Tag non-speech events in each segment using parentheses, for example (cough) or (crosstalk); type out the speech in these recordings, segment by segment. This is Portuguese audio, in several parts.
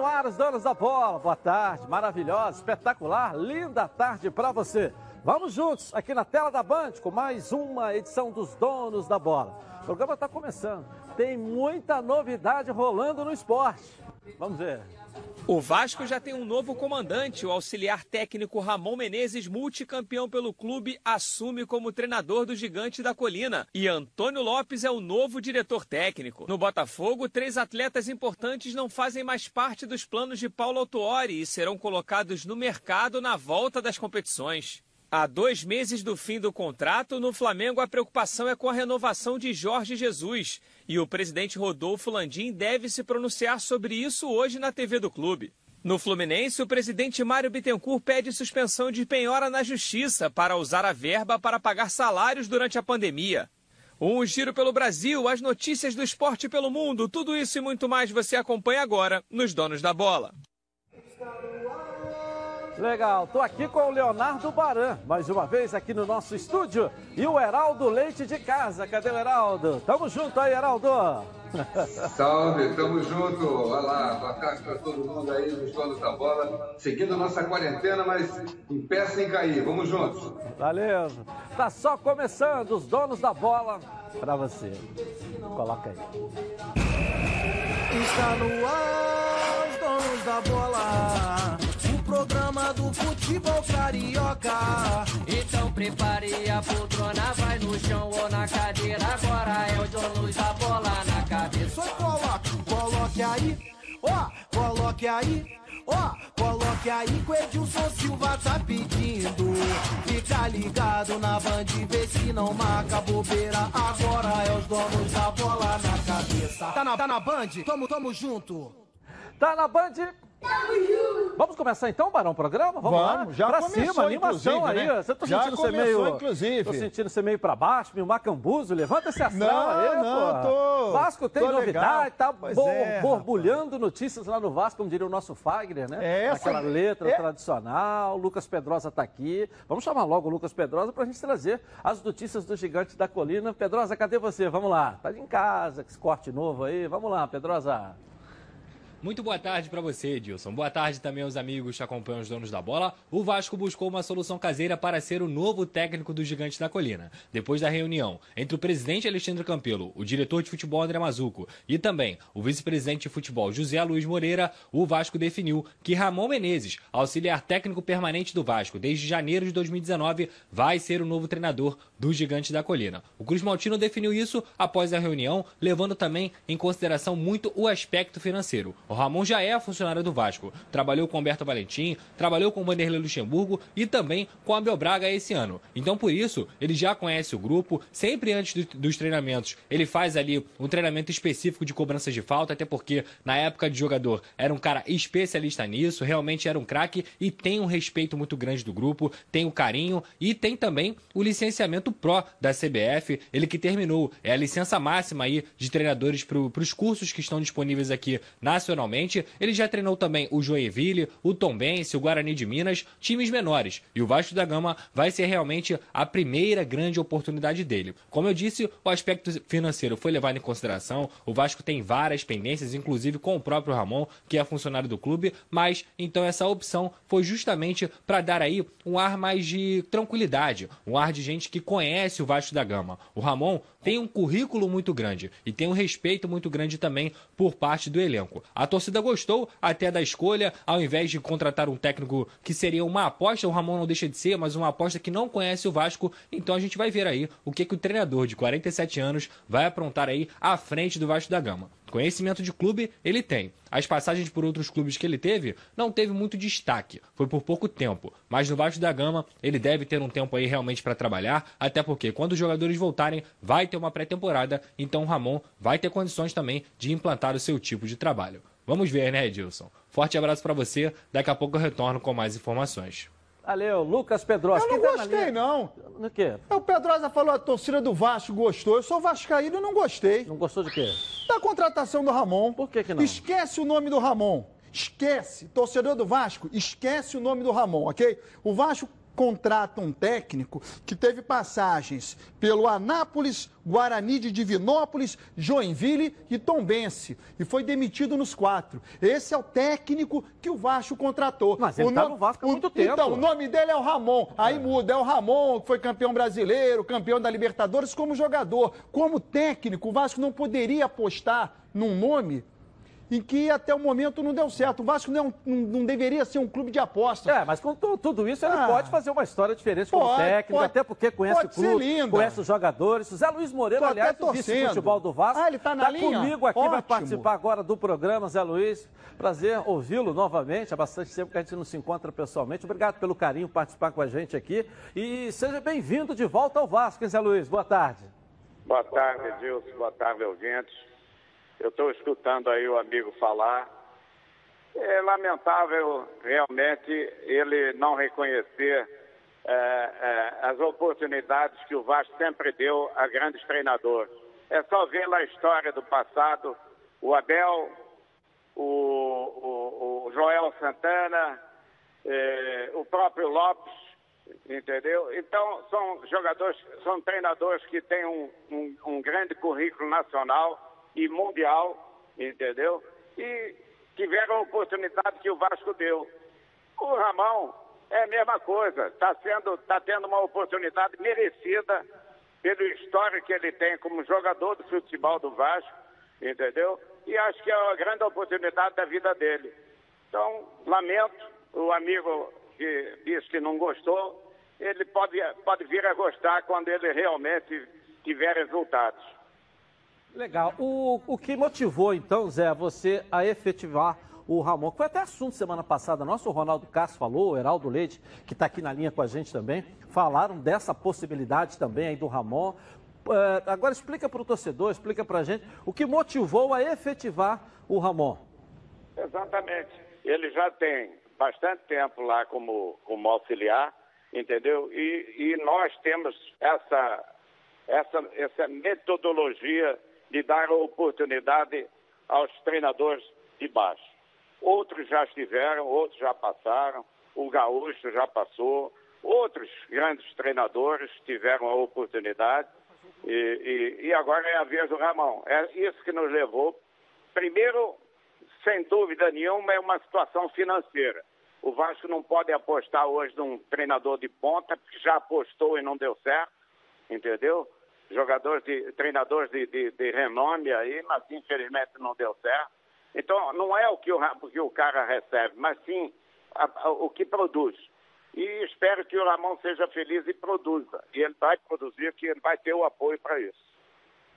ar, os donos da bola. Boa tarde, maravilhosa, espetacular, linda tarde para você. Vamos juntos aqui na tela da Band com mais uma edição dos Donos da Bola. O programa está começando. Tem muita novidade rolando no esporte. Vamos ver. O Vasco já tem um novo comandante. O auxiliar técnico Ramon Menezes, multicampeão pelo clube, assume como treinador do Gigante da Colina. E Antônio Lopes é o novo diretor técnico. No Botafogo, três atletas importantes não fazem mais parte dos planos de Paulo Autuori e serão colocados no mercado na volta das competições. Há dois meses do fim do contrato, no Flamengo a preocupação é com a renovação de Jorge Jesus. E o presidente Rodolfo Landim deve se pronunciar sobre isso hoje na TV do clube. No Fluminense, o presidente Mário Bittencourt pede suspensão de penhora na justiça para usar a verba para pagar salários durante a pandemia. Um giro pelo Brasil, as notícias do esporte pelo mundo, tudo isso e muito mais você acompanha agora nos Donos da Bola. Legal, tô aqui com o Leonardo Baran, mais uma vez aqui no nosso estúdio, e o Heraldo Leite de casa. Cadê o Heraldo? Tamo junto aí, Heraldo. (laughs) Salve, tamo junto. Olá, boa tarde para todo mundo aí nos donos da bola. Seguindo nossa quarentena, mas em pé sem cair. Vamos juntos. Valeu. Tá só começando os donos da bola para você. Coloca aí. Está no ar, os donos da bola programa do futebol carioca. Então prepare a poltrona, vai no chão ou na cadeira. Agora é o dono da bola na cabeça. Só coloque, coloque aí, ó, coloque aí. Ó, coloque aí que o Edilson Silva tá pedindo. Fica ligado na band, vê se não marca bobeira. Agora é os donos da bola na cabeça. Tá na, tá na band? Tamo, tamo junto. Tá na band? Vamos começar então, Barão, o programa? Vamos, Vamos lá? já pra começou, cima, animação aí. Né? Você tá já sentindo começou, ser meio, inclusive. Tô sentindo ser meio pra baixo, meio macambuzo. Levanta esse astral não, aí, não, pô. Tô, Vasco tem tô novidade, legal. tá bo é, borbulhando rapaz. notícias lá no Vasco, como diria o nosso Fagner, né? É essa, Aquela letra é... tradicional. Lucas Pedrosa tá aqui. Vamos chamar logo o Lucas Pedrosa pra gente trazer as notícias do Gigante da Colina. Pedrosa, cadê você? Vamos lá. Tá em casa, com esse corte novo aí. Vamos lá, Pedrosa. Muito boa tarde para você, Edilson. Boa tarde também aos amigos que acompanham os donos da bola. O Vasco buscou uma solução caseira para ser o novo técnico do Gigante da Colina. Depois da reunião entre o presidente Alexandre Campelo, o diretor de futebol André Mazuco e também o vice-presidente de futebol José Luiz Moreira, o Vasco definiu que Ramon Menezes, auxiliar técnico permanente do Vasco desde janeiro de 2019, vai ser o novo treinador do Gigante da Colina. O Cruz Maltino definiu isso após a reunião, levando também em consideração muito o aspecto financeiro. O Ramon já é funcionário do Vasco. Trabalhou com Humberto Valentim, trabalhou com Vanderlei Luxemburgo e também com Abel Braga esse ano. Então, por isso, ele já conhece o grupo. Sempre antes do, dos treinamentos, ele faz ali um treinamento específico de cobranças de falta, até porque na época de jogador era um cara especialista nisso, realmente era um craque e tem um respeito muito grande do grupo, tem o carinho e tem também o licenciamento pró da CBF, ele que terminou. É a licença máxima aí de treinadores para os cursos que estão disponíveis aqui nacional profissionalmente, ele já treinou também o Joinville, o Tombense, o Guarani de Minas, times menores. E o Vasco da Gama vai ser realmente a primeira grande oportunidade dele. Como eu disse, o aspecto financeiro foi levado em consideração. O Vasco tem várias pendências, inclusive com o próprio Ramon, que é funcionário do clube, mas então essa opção foi justamente para dar aí um ar mais de tranquilidade, um ar de gente que conhece o Vasco da Gama. O Ramon tem um currículo muito grande e tem um respeito muito grande também por parte do elenco. A torcida gostou até da escolha, ao invés de contratar um técnico que seria uma aposta, o Ramon não deixa de ser, mas uma aposta que não conhece o Vasco. Então a gente vai ver aí o que, que o treinador de 47 anos vai aprontar aí à frente do Vasco da Gama. Conhecimento de clube ele tem. As passagens por outros clubes que ele teve não teve muito destaque, foi por pouco tempo. Mas no Vasco da Gama ele deve ter um tempo aí realmente para trabalhar, até porque quando os jogadores voltarem vai ter uma pré-temporada, então o Ramon vai ter condições também de implantar o seu tipo de trabalho. Vamos ver, né, Edilson? Forte abraço para você. Daqui a pouco eu retorno com mais informações. Valeu, Lucas Pedrosa. Eu não tá gostei, não. No quê? O Pedrosa falou a torcida do Vasco gostou. Eu sou vascaíno e não gostei. Não gostou de quê? Da contratação do Ramon. Por que que não? Esquece o nome do Ramon. Esquece. Torcedor do Vasco, esquece o nome do Ramon, ok? O Vasco contrata um técnico que teve passagens pelo Anápolis, Guarani de Divinópolis, Joinville e Tombense. E foi demitido nos quatro. Esse é o técnico que o Vasco contratou. Mas ele o tá no Vasco há muito tempo. Então, o nome dele é o Ramon. Aí muda, é o Ramon, que foi campeão brasileiro, campeão da Libertadores como jogador. Como técnico, o Vasco não poderia apostar num nome em que até o momento não deu certo. O Vasco não, não, não deveria ser um clube de apostas. É, mas com tu- tudo isso ele Ah. pode fazer uma história diferente como Pode, técnico, pode. até porque conhece o clube, conhece os jogadores. O Zé Luiz Moreira, Tô aliás, o vice de torcendo. futebol do Vasco. Ah, ele tá na linha? comigo aqui, vai Ótimo. participar agora do programa, Zé Luiz. Prazer ouvi-lo novamente. Há bastante tempo que a gente não se encontra pessoalmente. Obrigado pelo carinho participar com a gente aqui. E seja bem-vindo de volta ao Vasco, hein, Zé Luiz? Boa tarde. Boa tarde, Edilson. Boa tarde, ouvintes. Eu estou escutando aí o amigo falar. É lamentável realmente ele não reconhecer é, é, as oportunidades que o Vasco sempre deu a grandes treinadores. É só ver lá a história do passado, o Abel, o, o- o Joel Santana, eh, o próprio Lopes, entendeu? Então, são jogadores, são treinadores que têm um, um- um grande currículo nacional e mundial, entendeu? E tiveram a oportunidade que o Vasco deu. O Ramão é a mesma coisa, está tá tendo uma oportunidade merecida pelo histórico que ele tem como jogador do futebol do Vasco, entendeu? E acho que é uma grande oportunidade da vida dele. Então, lamento, o amigo que disse que não gostou, ele pode, pode vir a gostar quando ele realmente tiver resultados. Legal. O, o que motivou, então, Zé, você a efetivar o Ramon, foi até assunto semana passada, nosso o Ronaldo Castro falou, o Heraldo Leite, que está aqui na linha com a gente também, falaram dessa possibilidade também aí do Ramon. Eh, agora explica para o torcedor, explica para a gente o que motivou a efetivar o Ramon. Exatamente. Ele já tem bastante tempo lá como, como auxiliar, entendeu? E, e nós temos essa, essa, essa metodologia de dar a oportunidade aos treinadores de baixo. Outros já estiveram, outros já passaram, o Gaúcho já passou, outros grandes treinadores tiveram a oportunidade e, e- e agora é a vez do Ramon. É isso que nos levou, primeiro, sem dúvida nenhuma, é uma situação financeira. O Vasco não pode apostar hoje num treinador de ponta, porque já apostou e não deu certo, entendeu? Jogadores de, treinadores de, de- de renome aí, mas infelizmente não deu certo. Então, não é o que o, o que o cara recebe, mas sim a- a- o que produz. E espero que o Ramon seja feliz e produza. E ele vai produzir, que ele vai ter o apoio para isso.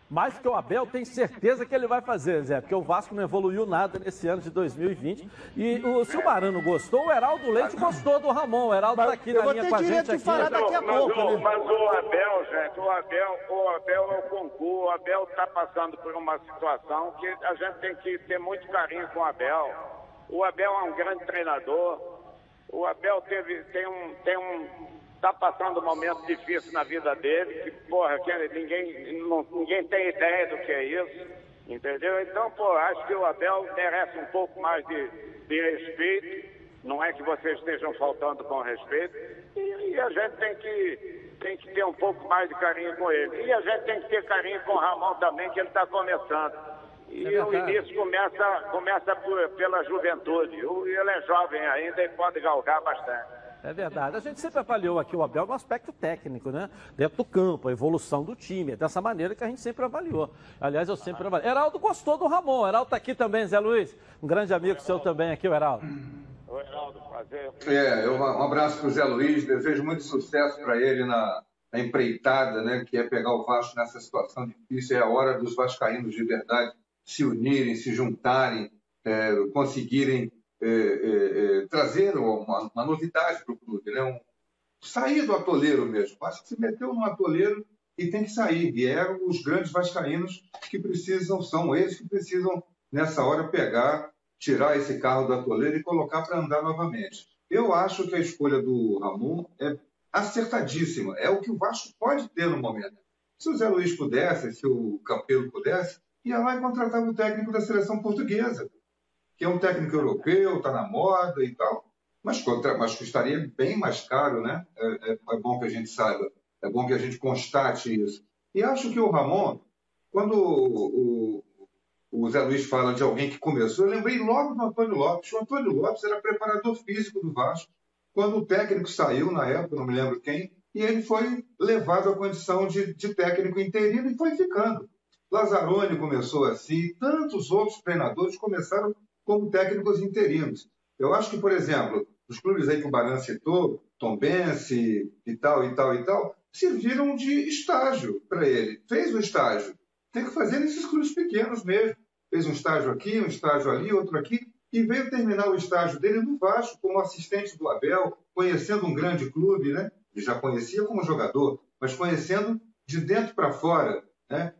Mais que o Abel, tem certeza que ele vai fazer, Zé, porque o Vasco não evoluiu nada nesse ano de 2020. E o, se o Marano gostou, o Heraldo Leite gostou do Ramon. O Heraldo está aqui eu na vou linha ter com a direito gente de aqui. falar daqui a mas, pouco, o, né? mas o Abel, gente, o Abel, o Abel é o concurso. O Abel está passando por uma situação que a gente tem que ter muito carinho com o Abel. O Abel é um grande treinador. O Abel teve, tem um, tem um, está passando um momento difícil na vida dele, que, porra, que ninguém, não- ninguém tem ideia do que é isso, entendeu? Então, pô, acho que o Abel merece um pouco mais de, de respeito, não é que vocês estejam faltando com respeito, e, e a gente tem que, tem que ter um pouco mais de carinho com ele. E a gente tem que ter carinho com o Ramon também, que ele está começando. E É o início começa, começa por- pela juventude. Ele é jovem ainda e pode galgar bastante. É verdade. A gente sempre avaliou aqui o Abel no aspecto técnico, né? Dentro do campo, a evolução do time. É dessa maneira que a gente sempre avaliou. Aliás, eu sempre avaliei. Heraldo gostou do Ramon. Heraldo está aqui também, Zé Luiz. Um grande amigo seu também aqui, o Heraldo. Oi, Heraldo, prazer. É, eu- um abraço para o Zé Luiz, desejo muito sucesso para ele na, na empreitada, né, que é pegar o Vasco nessa situação difícil. É a hora dos vascaínos de verdade se unirem, se juntarem, é, conseguirem é, é, é, trazer uma, uma novidade para o clube, né? Um, sair do atoleiro mesmo. Acho que se meteu no atoleiro e tem que sair. E é os grandes vascaínos que precisam, são eles que precisam, nessa hora, pegar, tirar esse carro do atoleiro e colocar para andar novamente. Eu acho que a escolha do Ramon é acertadíssima. É o que o Vasco pode ter no momento. Se o Zé Luiz pudesse, se o Campelo pudesse, ia lá e contratava o técnico da seleção portuguesa, que é um técnico europeu, está na moda e tal. mas, contra, mas custaria bem mais caro, né? É, é, é, bom que a gente saiba, é bom que a gente constate isso. E acho que o Ramon, quando o, o, o Zé Luiz fala de alguém que começou, eu lembrei logo do Antônio Lopes. O Antônio Lopes era preparador físico do Vasco. Quando o técnico saiu, na época, não me lembro quem, e ele foi levado à condição de, de técnico interino e foi ficando. Lazzaroni começou assim, tantos outros treinadores começaram como técnicos interinos. Eu acho que, por exemplo, os clubes aí que o Baran citou, Tom Bense e tal, e tal, e tal, serviram de estágio para ele. Fez o estágio. Tem que fazer nesses clubes pequenos mesmo. Fez um estágio aqui, um estágio ali, outro aqui, e veio terminar o estágio dele no Vasco, como assistente do Abel, conhecendo um grande clube, né? Ele já conhecia como jogador, mas conhecendo de dentro para fora, né?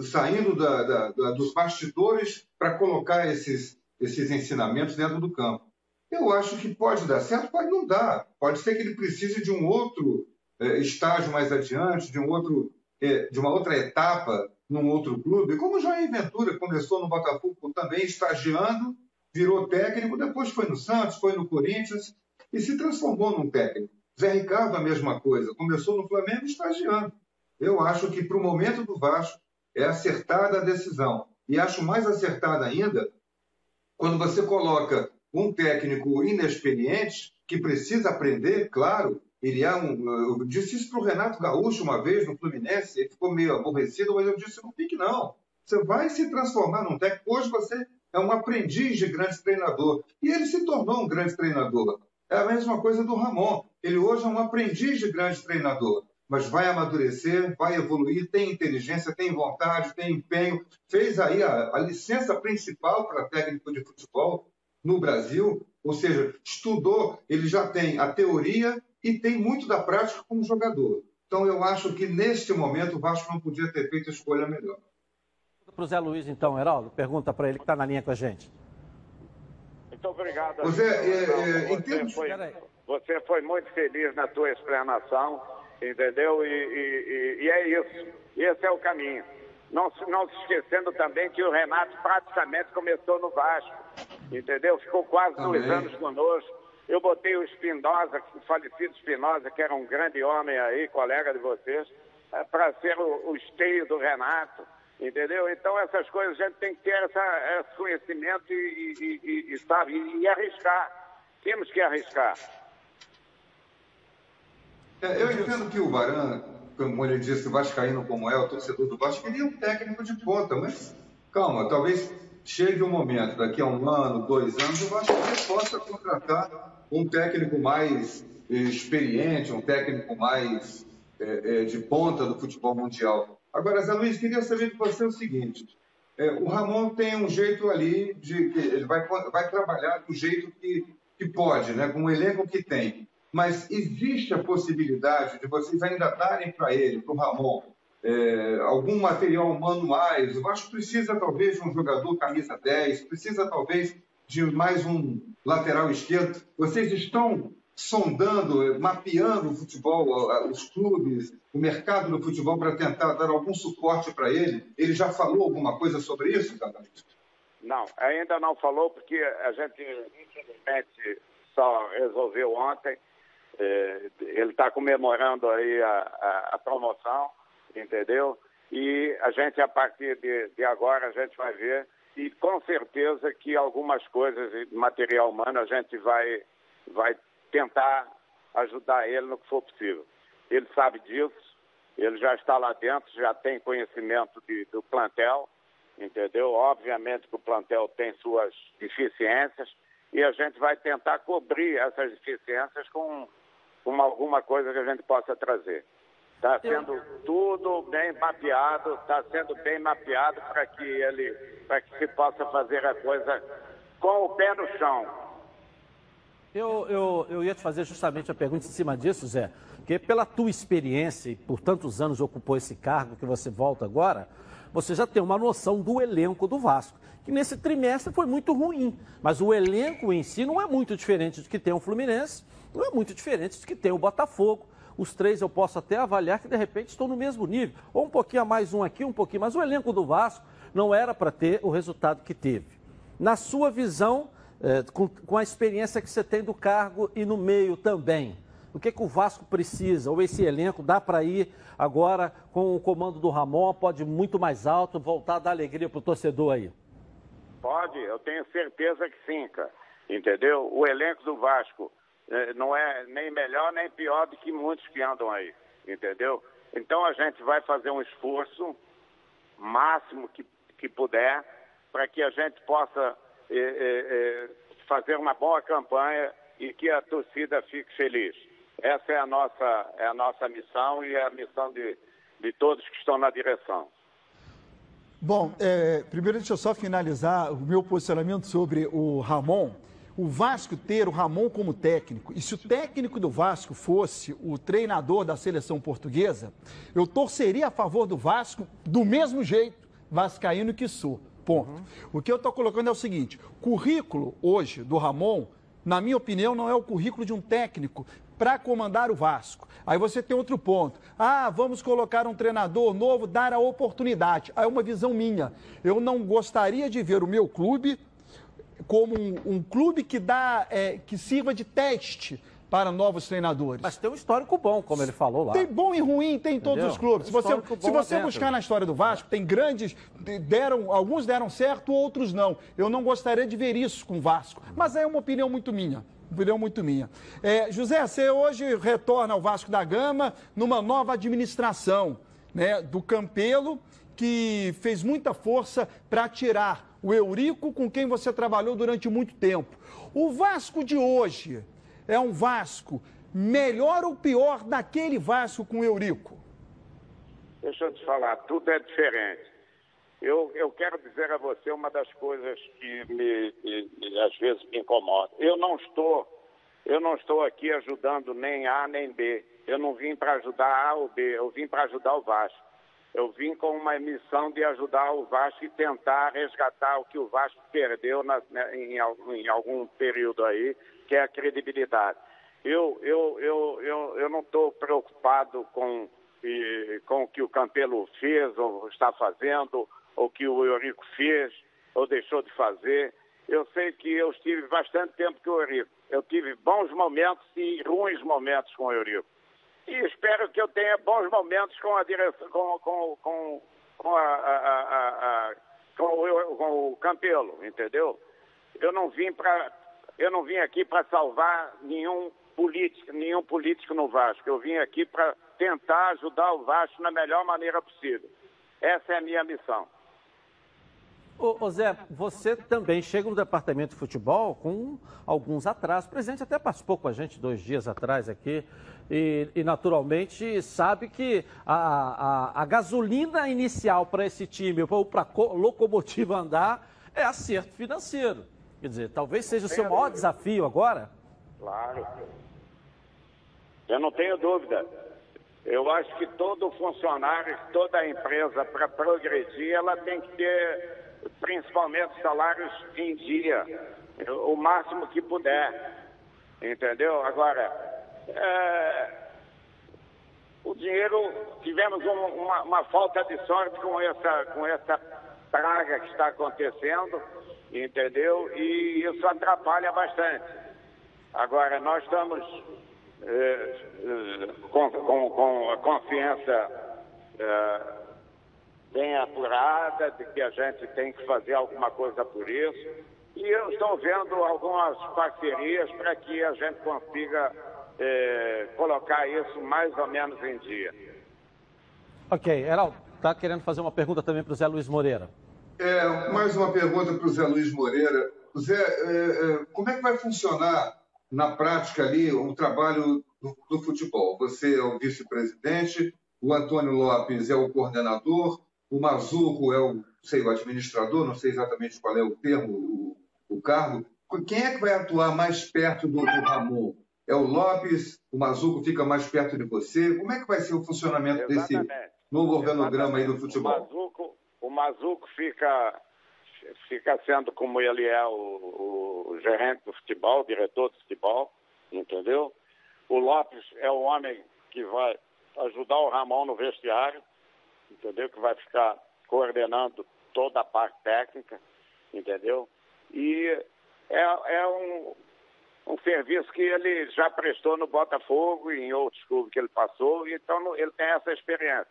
saindo da, da, da, dos bastidores para colocar esses, esses ensinamentos dentro do campo. Eu acho que pode dar certo, pode não dar. Pode ser que ele precise de um outro é, estágio mais adiante, de um outro, é, de uma outra etapa num outro clube, como o Jair Ventura começou no Botafogo também estagiando, virou técnico, depois foi no Santos, foi no Corinthians e se transformou num técnico. Zé Ricardo a mesma coisa, começou no Flamengo estagiando. Eu acho que para o momento do Vasco é acertada a decisão. E acho mais acertada ainda quando você coloca um técnico inexperiente que precisa aprender, claro. Ele é um. Eu disse isso para o Renato Gaúcho uma vez no Fluminense, ele ficou meio aborrecido, mas eu disse: não fique, não. Você vai se transformar num técnico. Hoje você é um aprendiz de grande treinador. E ele se tornou um grande treinador. É a mesma coisa do Ramon. Ele hoje é um aprendiz de grande treinador mas vai amadurecer, vai evoluir, tem inteligência, tem vontade, tem empenho. Fez aí a, a licença principal para técnico de futebol no Brasil, ou seja, estudou, ele já tem a teoria e tem muito da prática como jogador. Então, eu acho que neste momento o Vasco não podia ter feito a escolha melhor. Para o Zé Luiz, então, Heraldo, pergunta para ele que está na linha com a gente. Muito obrigado. Zé, é, é, você, foi, você foi muito feliz na tua explanação entendeu? E, e, e, é isso. Esse é o caminho. Não, não se esquecendo também que o Renato praticamente começou no Vasco, entendeu? Ficou quase Amém. dois anos conosco. Eu botei o Espinosa, o falecido Espinosa, que era um grande homem aí, colega de vocês, é, para ser o, o esteio do Renato, entendeu? Então essas coisas a gente tem que ter essa, esse conhecimento e, e, e, e sabe, e arriscar. Temos que arriscar. É, eu entendo que o Baran, como ele disse, o Vascaíno como é, o torcedor do Vasco, queria um técnico de ponta, mas calma, talvez chegue um momento, daqui a um ano, dois anos, o Vasco possa contratar um técnico mais experiente, um técnico mais é, é, de ponta do futebol mundial. Agora, Zé Luiz, queria saber de você o seguinte: é, o Ramon tem um jeito ali de ele vai, vai trabalhar do jeito que, que pode, né, com o elenco que tem mas existe a possibilidade de vocês ainda darem para ele, para o Ramon, é, algum material humano mais. O Vasco precisa talvez de um jogador camisa 10, precisa talvez de mais um lateral esquerdo. Vocês estão sondando, mapeando o futebol, os clubes, o mercado do futebol para tentar dar algum suporte para ele? Ele já falou alguma coisa sobre isso, Cadastro? Não, ainda não falou porque a gente infelizmente só resolveu ontem é, ele está comemorando aí a, a, a, promoção, entendeu? E a gente, a partir de, de, agora, a gente vai ver e com certeza que algumas coisas de material humano a gente vai, vai tentar ajudar ele no que for possível. Ele sabe disso, ele já está lá dentro, já tem conhecimento de, do plantel, entendeu? Obviamente que o plantel tem suas deficiências e a gente vai tentar cobrir essas deficiências com com alguma coisa que a gente possa trazer. Está sendo tudo bem mapeado, está sendo bem mapeado para que ele, para que se possa fazer a coisa com o pé no chão. Eu, eu, eu ia te fazer justamente a pergunta em cima disso, Zé, porque pela tua experiência e por tantos anos ocupou esse cargo que você volta agora, você já tem uma noção do elenco do Vasco, que nesse trimestre foi muito ruim, mas o elenco em si não é muito diferente do que tem o Fluminense não é muito diferente do que tem o Botafogo. Os três eu posso até avaliar que de repente estão no mesmo nível. Ou um pouquinho a mais um aqui, um pouquinho. Mas o elenco do Vasco não era para ter o resultado que teve. Na sua visão, é, com, com, a experiência que você tem do cargo e no meio também. O que, que o Vasco precisa? Ou esse elenco dá para ir agora com o comando do Ramon, pode ir muito mais alto, voltar a dar alegria para o torcedor aí? Pode, eu tenho certeza que sim, cara. Entendeu? O elenco do Vasco é, não é nem melhor nem pior do que muitos que andam aí. Entendeu? Então a gente vai fazer um esforço máximo que, que puder para que a gente possa é, é, fazer uma boa campanha e que a torcida fique feliz. Essa é a nossa, é a nossa missão e é a missão de, de todos que estão na direção. Bom, é, primeiro deixa eu só finalizar o meu posicionamento sobre o Ramon. O Vasco ter o Ramon como técnico, e se o técnico do Vasco fosse o treinador da seleção portuguesa, eu torceria a favor do Vasco do mesmo jeito, vascaíno que sou. Ponto. Uhum. O que eu estou colocando é o seguinte: currículo hoje do Ramon, na minha opinião, não é o currículo de um técnico para comandar o Vasco. Aí você tem outro ponto. Ah, vamos colocar um treinador novo, dar a oportunidade. Aí é uma visão minha. Eu não gostaria de ver o meu clube como um, um clube que dá, é, que sirva de teste para novos treinadores. Mas tem um histórico bom, como ele falou lá. Tem bom e ruim, tem em todos os clubes. Se você, se você buscar na história do Vasco, tem grandes, deram, alguns deram certo, outros não. Eu não gostaria de ver isso com o Vasco, mas é uma opinião muito minha. Opinião muito minha. É, José, você hoje retorna ao Vasco da Gama numa nova administração né, do Campelo, que fez muita força para tirar o Eurico, com quem você trabalhou durante muito tempo. O Vasco de hoje, é um Vasco melhor ou pior daquele Vasco com o Eurico? Deixa eu te falar, tudo é diferente. Eu, eu quero dizer a você uma das coisas que me, me, às vezes me incomoda. Eu não estou, eu não estou aqui ajudando nem A nem B. Eu não vim para ajudar A ou B, eu vim para ajudar o Vasco. Eu vim com uma missão de ajudar o Vasco e tentar resgatar o que o Vasco perdeu na, né, em, em algum período aí, que é a credibilidade. Eu, eu, eu, eu, eu não estou preocupado com, com o que o Campelo fez ou está fazendo, ou que o Eurico fez ou deixou de fazer. Eu sei que eu estive bastante tempo com o Eurico. Eu tive bons momentos e ruins momentos com o Eurico. E espero que eu tenha bons momentos com a direção, com, com, com, com, a, a, a, com, o, com o Campelo, entendeu? Eu não vim para eu não vim aqui para salvar nenhum político, nenhum político no Vasco. Eu vim aqui para tentar ajudar o Vasco na melhor maneira possível. Essa é a minha missão. Ô, ô, Zé, você também chega no departamento de futebol com alguns atrasos. O presidente até participou com a gente dois dias atrás aqui e, e naturalmente sabe que a, a, a gasolina inicial para esse time, ou para a locomotiva andar, é acerto financeiro. Quer dizer, talvez seja o seu maior desafio agora? Claro. Eu não tenho dúvida. Eu acho que todo funcionário, toda empresa, para progredir, ela tem que ter, principalmente, salários em dia, o máximo que puder. Entendeu? Agora, é, o dinheiro, tivemos um, uma, uma falta de sorte com essa, com essa praga que está acontecendo entendeu? E isso atrapalha bastante. Agora, nós estamos eh, eh, com, com, com, a consciência eh, bem apurada de que a gente tem que fazer alguma coisa por isso. E eu estou vendo algumas parcerias para que a gente consiga colocar isso mais ou menos em dia. Ok, Heraldo, está querendo fazer uma pergunta também para o Zé Luiz Moreira. É, mais uma pergunta para o Zé Luiz Moreira. Zé, é, é, como é que vai funcionar na prática ali o trabalho do, do futebol? Você é o vice-presidente, o Antônio Lopes é o coordenador, o Mazuco é o, sei, o administrador, não sei exatamente qual é o termo, o, o cargo. Quem é que vai atuar mais perto do, do Ramon? É o Lopes? O Mazuco fica mais perto de você? Como é que vai ser o funcionamento Exatamente. desse novo organograma Exatamente. aí do futebol? O Mazuco, o Mazuco fica, fica sendo como ele é o, o gerente do futebol, o diretor do futebol, entendeu? O Lopes é o homem que vai ajudar o Ramon no vestiário, entendeu? Que vai ficar coordenando toda a parte técnica, entendeu? E é, é um, um serviço que ele já prestou no Botafogo e em outros clubes que ele passou, então ele tem essa experiência.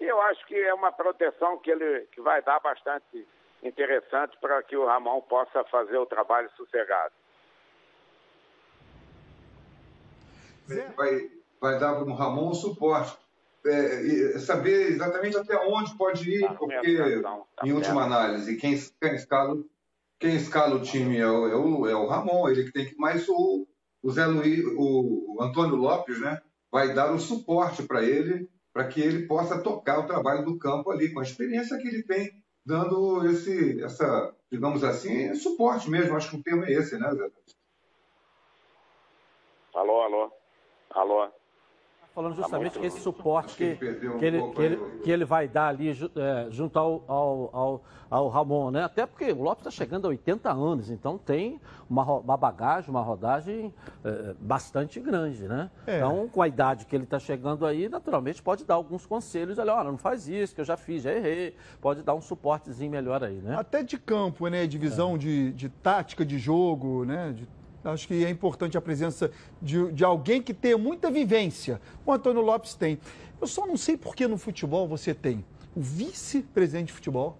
E eu acho que é uma proteção que ele que vai dar bastante interessante para que o Ramon possa fazer o trabalho sossegado. Vai, vai dar para o Ramon um suporte. É, saber exatamente até onde pode ir, tá porque, tá em última análise, quem, quem escala quem escala o time é o, é o, é o Ramon, ele que tem que mais o, o Zé Luiz, o, o Antônio Lopes, né? Vai dar o suporte para ele, para que ele possa tocar o trabalho do campo ali, com a experiência que ele tem, dando esse, essa, digamos assim, suporte mesmo. Acho que o termo é esse, né, Zé? Alô, alô, alô falando tá justamente esse suporte que, que, ele, que, ele, que ele vai dar ali é, junto ao, ao, ao, ao, Ramon, né? Até porque o Lopes está chegando a 80 anos, então tem uma, uma bagagem, uma rodagem é, bastante grande, né? É. Então, com a idade que ele está chegando aí, naturalmente pode dar alguns conselhos, olha, olha, não faz isso, que eu já fiz, já errei, pode dar um suportezinho melhor aí, né? Até de campo, né? Divisão é. de, de tática de jogo, né? De Acho que é importante a presença de, de alguém que tenha muita vivência. O Antônio Lopes tem. Eu só não sei por que no futebol você tem o vice-presidente de futebol.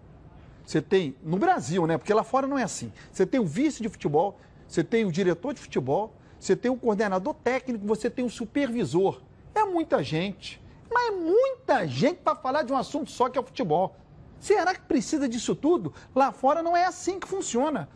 Você tem, no Brasil, né? Porque lá fora não é assim. Você tem o vice de futebol, você tem o diretor de futebol, você tem o coordenador técnico, você tem o supervisor. É muita gente. Mas é muita gente para falar de um assunto só que é o futebol. Será que precisa disso tudo? Lá fora não é assim que funciona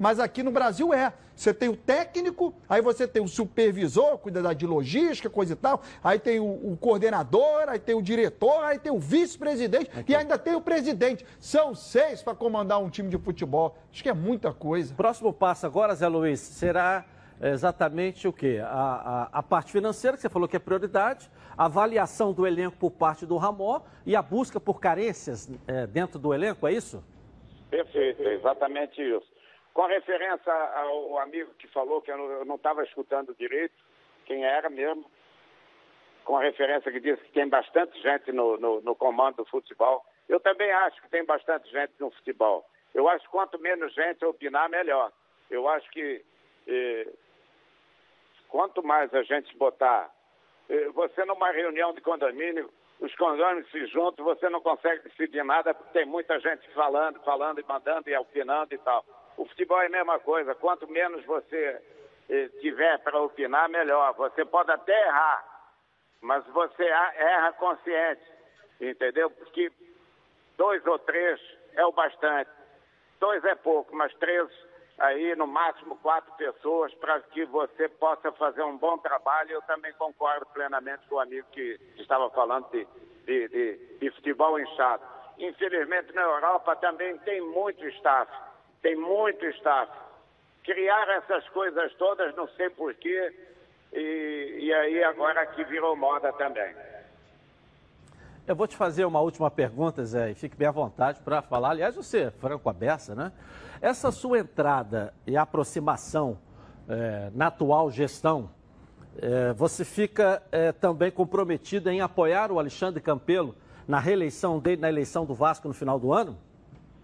mas aqui no Brasil é. Você tem o técnico, aí você tem o supervisor, cuida de logística, coisa e tal, aí tem o, o coordenador, aí tem o diretor, aí tem o vice-presidente e ainda tem o presidente. São seis para comandar um time de futebol. Acho que é muita coisa. Próximo passo agora, Zé Luiz, será exatamente o quê? A, a, a, parte financeira, que você falou que é prioridade, a avaliação do elenco por parte do Ramon e a busca por carências é, dentro do elenco, é isso? Perfeito, é exatamente isso. Com referência ao amigo que falou que eu não estava escutando direito, quem era mesmo, com a referência que disse que tem bastante gente no, no, no, comando do futebol. Eu também acho que tem bastante gente no futebol. Eu acho que quanto menos gente opinar, melhor. Eu acho que eh, quanto mais a gente botar. Eh, você numa reunião de condomínio, os condôminos se juntam, você não consegue decidir nada porque tem muita gente falando, falando e mandando e opinando e tal. O futebol é a mesma coisa. Quanto menos você eh, tiver para opinar, melhor. Você pode até errar, mas você erra consciente, entendeu? Porque dois ou três é o bastante. Dois é pouco, mas três aí no máximo quatro pessoas para que você possa fazer um bom trabalho. Eu também concordo plenamente com o amigo que estava falando de, de, de, de futebol inchado. Infelizmente na Europa também tem muito staff tem muito staff. Criar essas coisas todas, não sei porquê, e, e aí agora aqui virou moda também. Eu vou te fazer uma última pergunta, Zé, e fique bem à vontade para falar. Aliás, você é franco aberta, né? Essa sua entrada e aproximação é, na atual gestão, é, você fica é, também comprometido em apoiar o Alexandre Campelo na reeleição dele, na eleição do Vasco no final do ano?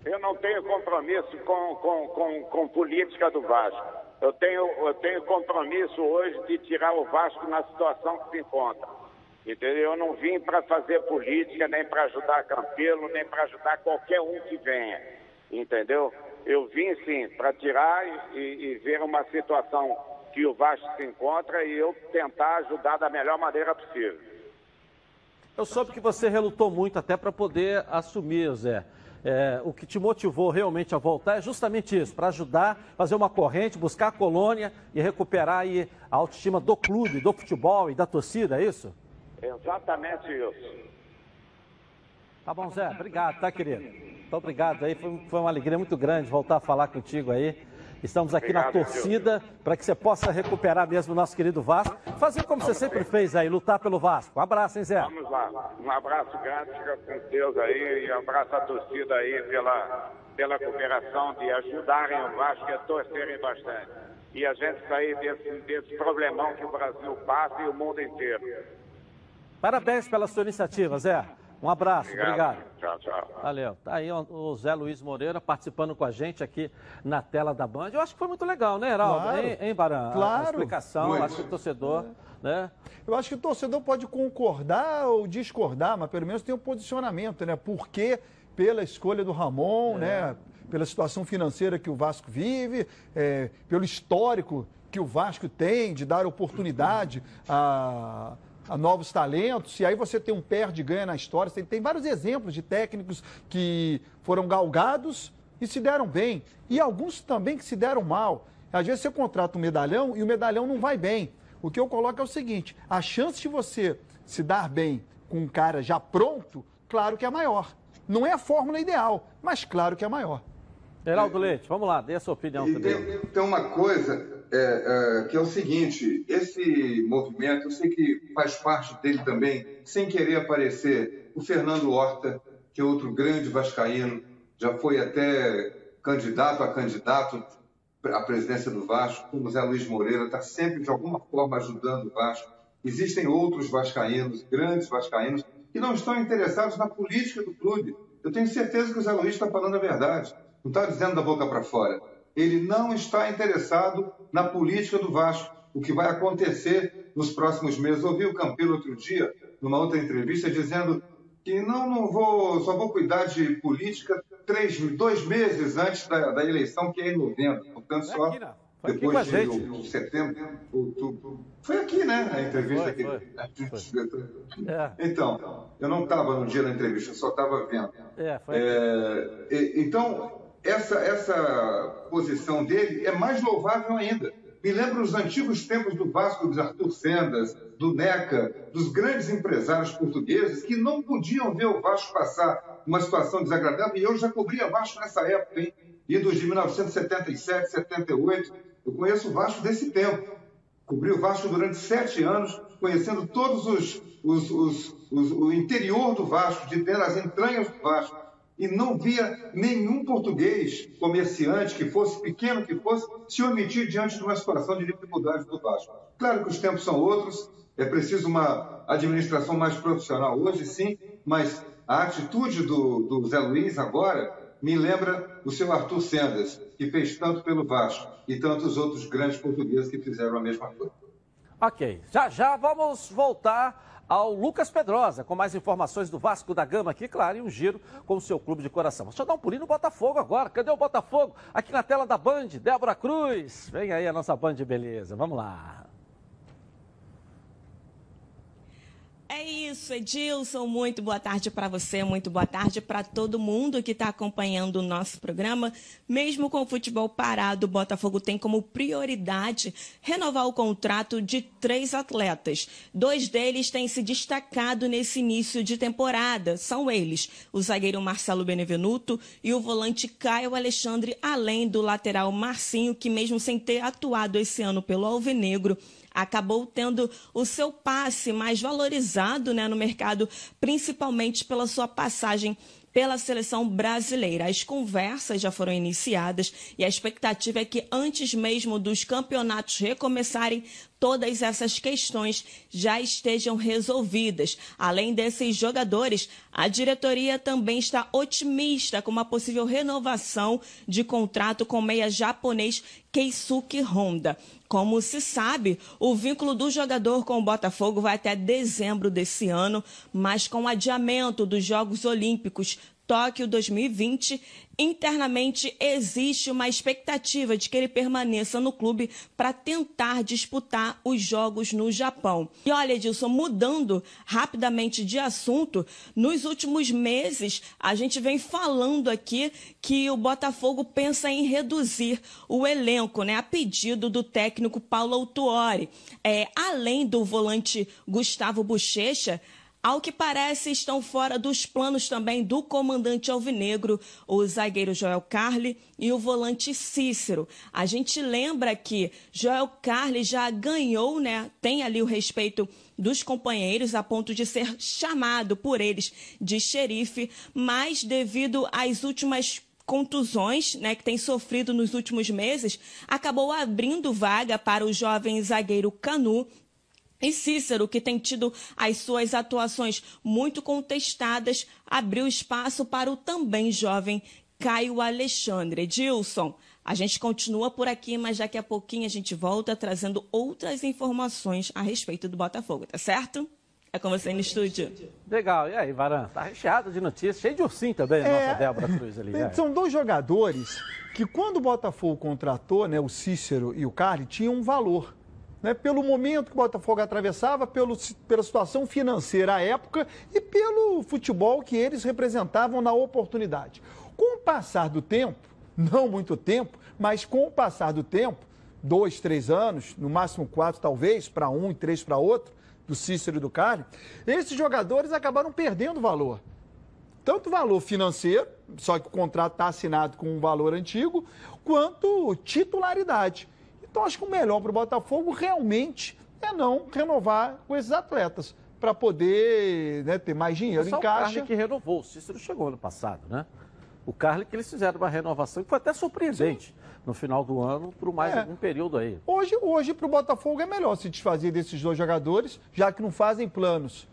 Eu não tenho compromisso com, com, com, com política do Vasco. Eu tenho, eu tenho compromisso hoje de tirar o Vasco na situação que se encontra. Entendeu? Eu não vim para fazer política, nem para ajudar Campelo, nem para ajudar qualquer um que venha. Entendeu? Eu vim sim para tirar e, e, ver uma situação que o Vasco se encontra e eu tentar ajudar da melhor maneira possível. Eu soube que você relutou muito até para poder assumir, Zé é, o que te motivou realmente a voltar é justamente isso, para ajudar, fazer uma corrente, buscar a colônia e recuperar aí a autoestima do clube, do futebol e da torcida, é isso? Exatamente isso. Tá bom, Zé. Obrigado, tá, querido? Muito obrigado aí. Foi, foi uma alegria muito grande voltar a falar contigo aí. Estamos aqui Obrigado, na torcida para que você possa recuperar mesmo o nosso querido Vasco. Fazer como Vamos você sempre ver. fez aí, lutar pelo Vasco. Um abraço, hein, Zé? Vamos lá. Um abraço grande, fica com Deus aí e um abraço à torcida aí pela, pela cooperação de ajudarem o Vasco e a torcerem bastante. E a gente sair desse, desse problemão que o Brasil passa e o mundo inteiro. Parabéns pela sua iniciativa, Zé. Um abraço, obrigado. obrigado. Tchau, tchau. Valeu. Tá aí o Zé Luiz Moreira participando com a gente aqui na tela da Band. Eu acho que foi muito legal, né, Heraldo? Claro. Hein, hein Baran? Claro. A explicação, Muito. acho que o torcedor, né? Eu acho que o torcedor pode concordar ou discordar, mas pelo menos tem um posicionamento, né? Porque pela escolha do Ramon, né? Pela situação financeira que o Vasco vive, é, pelo histórico que o Vasco tem de dar oportunidade a, a novos talentos. E aí você tem um perde ganha na história. Tem, tem vários exemplos de técnicos que foram galgados e se deram bem. E alguns também que se deram mal. Às vezes você contrata um medalhão e o medalhão não vai bem. O que eu coloco é o seguinte: a chance de você se dar bem com um cara já pronto, claro que é maior. Não é a fórmula ideal, mas claro que é maior. Heraldo Leite, vamos lá, dê a sua opinião E também. tem, tem uma coisa é, é, que é o seguinte: esse movimento, eu sei que faz parte dele também, sem querer aparecer, o Fernando Horta, que é outro grande vascaíno, já foi até candidato a candidato à presidência do Vasco, como Zé Luiz Moreira, está sempre de alguma forma ajudando o Vasco. Existem outros vascaínos, grandes vascaínos, que não estão interessados na política do clube. Eu tenho certeza que o Zé Luiz está falando a verdade. Não está dizendo da boca para fora. Ele não está interessado na política do Vasco, o que vai acontecer nos próximos meses. Ouvi o Campelo outro dia, numa outra entrevista, dizendo que não, não vou, só vou cuidar de política três, dois meses antes da, da eleição, que é em novembro. Portanto, só? Foi depois de setembro, outubro. Foi aqui, né? A entrevista Foi, que foi, É. Então, eu não estava no dia da entrevista, eu só estava vendo. É, foi É, então, essa, essa posição dele é mais louvável ainda. Me lembra os antigos tempos do Vasco, dos Arthur Sendas, do Neca, dos grandes empresários portugueses que não podiam ver o Vasco passar uma situação desagradável. E eu já cobria Vasco nessa época, hein? Idos de 1977, 78. Eu conheço o Vasco desse tempo. Cobri o Vasco durante sete anos, conhecendo todos os, os, os, os- o interior do Vasco, de dentro das entranhas do Vasco. E não via nenhum português comerciante, que fosse pequeno que fosse, se omitir diante de uma situação de dificuldade do Vasco. Claro que os tempos são outros, é preciso uma administração mais profissional hoje, sim, mas a atitude do, do Zé Luiz agora me lembra o seu Arthur Sendas, que fez tanto pelo Vasco e tantos outros grandes portugueses que fizeram a mesma coisa. Ok, já já vamos voltar ao Lucas Pedrosa com mais informações do Vasco da Gama aqui, claro, e um giro com o seu clube de coração. Deixa eu dar um pulinho no Botafogo agora. Cadê o Botafogo? Aqui na tela da Band, Débora Cruz. Vem aí a nossa Band Beleza. Vamos lá. É isso, Edilson. Muito boa tarde para você, muito boa tarde para todo mundo que está acompanhando o nosso programa. Mesmo com o futebol parado, o Botafogo tem como prioridade renovar o contrato de três atletas. Dois deles têm se destacado nesse início de temporada. São eles, o zagueiro Marcelo Benevenuto e o volante Caio Alexandre, além do lateral Marcinho, que mesmo sem ter atuado esse ano pelo Alvinegro, acabou tendo o seu passe mais valorizado né, no mercado, principalmente pela sua passagem pela seleção brasileira. As conversas já foram iniciadas e a expectativa é que antes mesmo dos campeonatos recomeçarem, todas essas questões já estejam resolvidas. Além desses jogadores, a diretoria também está otimista com uma possível renovação de contrato com o meia japonês Keisuke Honda. Como se sabe, o vínculo do jogador com o Botafogo vai até dezembro desse ano, mas com o adiamento dos Jogos Olímpicos Tóquio 2020, internamente existe uma expectativa de que ele permaneça no clube para tentar disputar os jogos no Japão. E olha, Edilson, mudando rapidamente de assunto, nos últimos meses a gente vem falando aqui que o Botafogo pensa em reduzir o elenco, né, a pedido do técnico Paulo Autuori. É, além do volante Gustavo Bochecha, ao que parece, estão fora dos planos também do comandante alvinegro, o zagueiro Joel Carli e o volante Cícero. A gente lembra que Joel Carli já ganhou, né? Tem ali o respeito dos companheiros a ponto de ser chamado por eles de xerife, mas devido às últimas contusões né, que tem sofrido nos últimos meses, acabou abrindo vaga para o jovem zagueiro Canu, E Cícero, que tem tido as suas atuações muito contestadas, abriu espaço para o também jovem Caio Alexandre. Edilson, a gente continua por aqui, mas daqui a pouquinho a gente volta trazendo outras informações a respeito do Botafogo, tá certo? É com você no estúdio. Legal. E aí, Varan? Tá recheado de notícias, cheio de ursinho também, é, nossa Débora Cruz ali. É. São dois jogadores que, quando o Botafogo contratou, né, o Cícero e o Carly, tinham um valor né, pelo momento que o Botafogo atravessava, pelo, pela situação financeira à época e pelo futebol que eles representavam na oportunidade. Com o passar do tempo, não muito tempo, mas com o passar do tempo, dois, três anos, no máximo quatro talvez, para um e três para outro, do Cícero e do Carne, esses jogadores acabaram perdendo valor. Tanto valor financeiro, só que o contrato está assinado com um valor antigo, quanto titularidade. Então, acho que o melhor para o Botafogo realmente é não renovar com esses atletas para poder né, ter mais dinheiro em caixa. O Carly que renovou, o Cícero chegou ano passado, né? O Carly que eles fizeram uma renovação que foi até surpreendente Sim. no final do ano, por mais é. algum período aí. Hoje, hoje para o Botafogo é melhor se desfazer desses dois jogadores, já que não fazem planos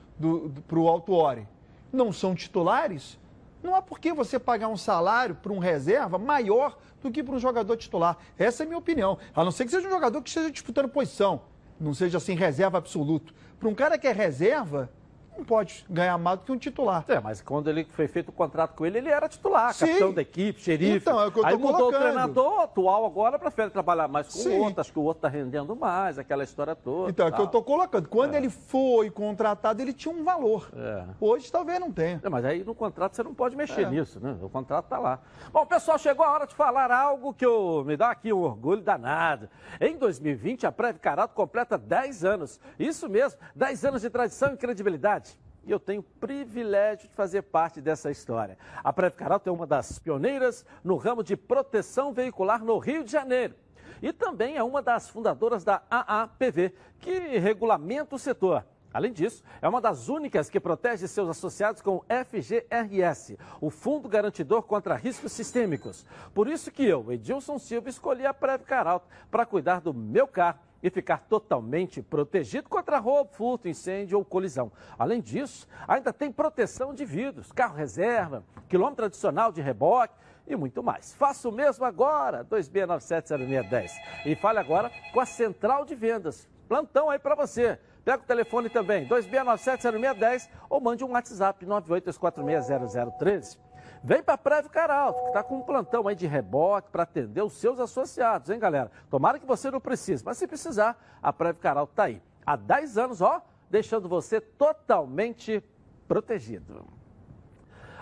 para o Alto Ore. Não são titulares, não há por que você pagar um salário para um reserva maior do que para um jogador titular. Essa é a minha opinião. A não ser que seja um jogador que esteja disputando posição, não seja assim reserva absoluto. Para um cara que é reserva, não pode ganhar mais do que um titular. É, mas quando ele foi feito o contrato com ele, ele era titular, Sim. capitão da equipe, xerife. Então, é o que eu Aí mudou colocando. o treinador atual agora, prefere trabalhar mais com Sim. o outro, acho que o outro está rendendo mais, aquela história toda. Então, é o que eu estou colocando. Quando é. ele foi contratado, ele tinha um valor. É. Hoje talvez não tenha. É, mas aí no contrato você não pode mexer é. nisso, né? O contrato está lá. Bom, pessoal, chegou a hora de falar algo que eu, me dá aqui um orgulho danado. Em 2020, a Preve Carato completa 10 anos. Isso mesmo, 10 anos de tradição e credibilidade e eu tenho o privilégio de fazer parte dessa história. A Preve Caralto é uma das pioneiras no ramo de proteção veicular no Rio de Janeiro. E também é uma das fundadoras da AAPV, que regulamenta o setor. Além disso, é uma das únicas que protege seus associados com o FGRS, o Fundo Garantidor contra Riscos Sistêmicos. Por isso que eu, Edilson Silva, escolhi a Preve Caralto para cuidar do meu carro e ficar totalmente protegido contra roubo, furto, incêndio ou colisão. Além disso, ainda tem proteção de vidros, carro reserva, quilômetro adicional de reboque e muito mais. Faça o mesmo agora, 26970610. E fale agora com a Central de Vendas. Plantão aí para você. Pega o telefone também, 26970610 ou mande um WhatsApp 982460013. Vem para a Prévio Caralto, que está com um plantão aí de reboque para atender os seus associados, hein, galera? Tomara que você não precise, mas se precisar, a Prévio Caralto está aí. Há 10 anos, ó, deixando você totalmente protegido.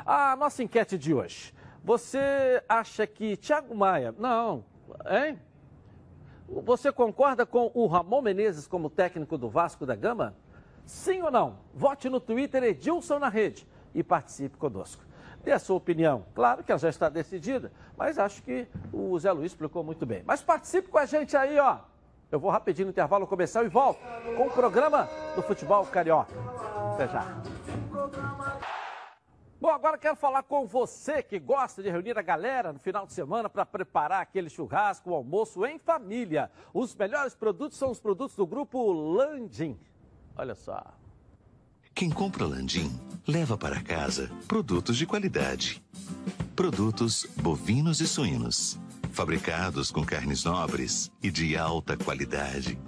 A nossa enquete de hoje. Você acha que Thiago Maia. Não, hein? Você concorda com o Ramon Menezes como técnico do Vasco da Gama? Sim ou não? Vote no Twitter Edilson na rede e participe conosco dê a sua opinião. Claro que ela já está decidida, mas acho que o Zé Luiz explicou muito bem. Mas participe com a gente aí, ó. Eu vou rapidinho no intervalo comercial e volto com o programa do futebol carioca. Até já. Bom, agora quero falar com você que gosta de reunir a galera no final de semana para preparar aquele churrasco, o almoço em família. Os melhores produtos são os produtos do grupo Landim. Olha só. Quem compra Landim leva para casa produtos de qualidade. Produtos bovinos e suínos, fabricados com carnes nobres e de alta qualidade.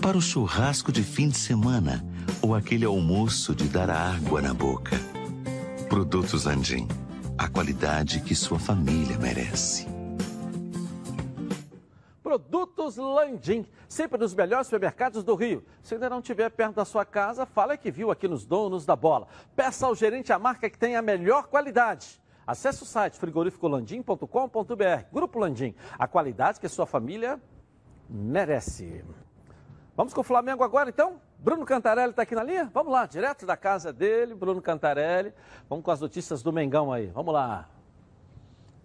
Para o churrasco de fim de semana ou aquele almoço de dar água na boca. Produtos Landim, a qualidade que sua família merece. Produtos Landim, sempre nos melhores supermercados do Rio. Se ainda não estiver perto da sua casa, fala que viu aqui nos donos da bola. Peça ao gerente a marca que tem a melhor qualidade. Acesse o site frigorificolandim.com.br. Grupo Landim, a qualidade que sua família merece. Vamos com o Flamengo agora, então? Bruno Cantarelli está aqui na linha? Vamos lá, direto da casa dele, Bruno Cantarelli. Vamos com as notícias do Mengão aí. Vamos lá.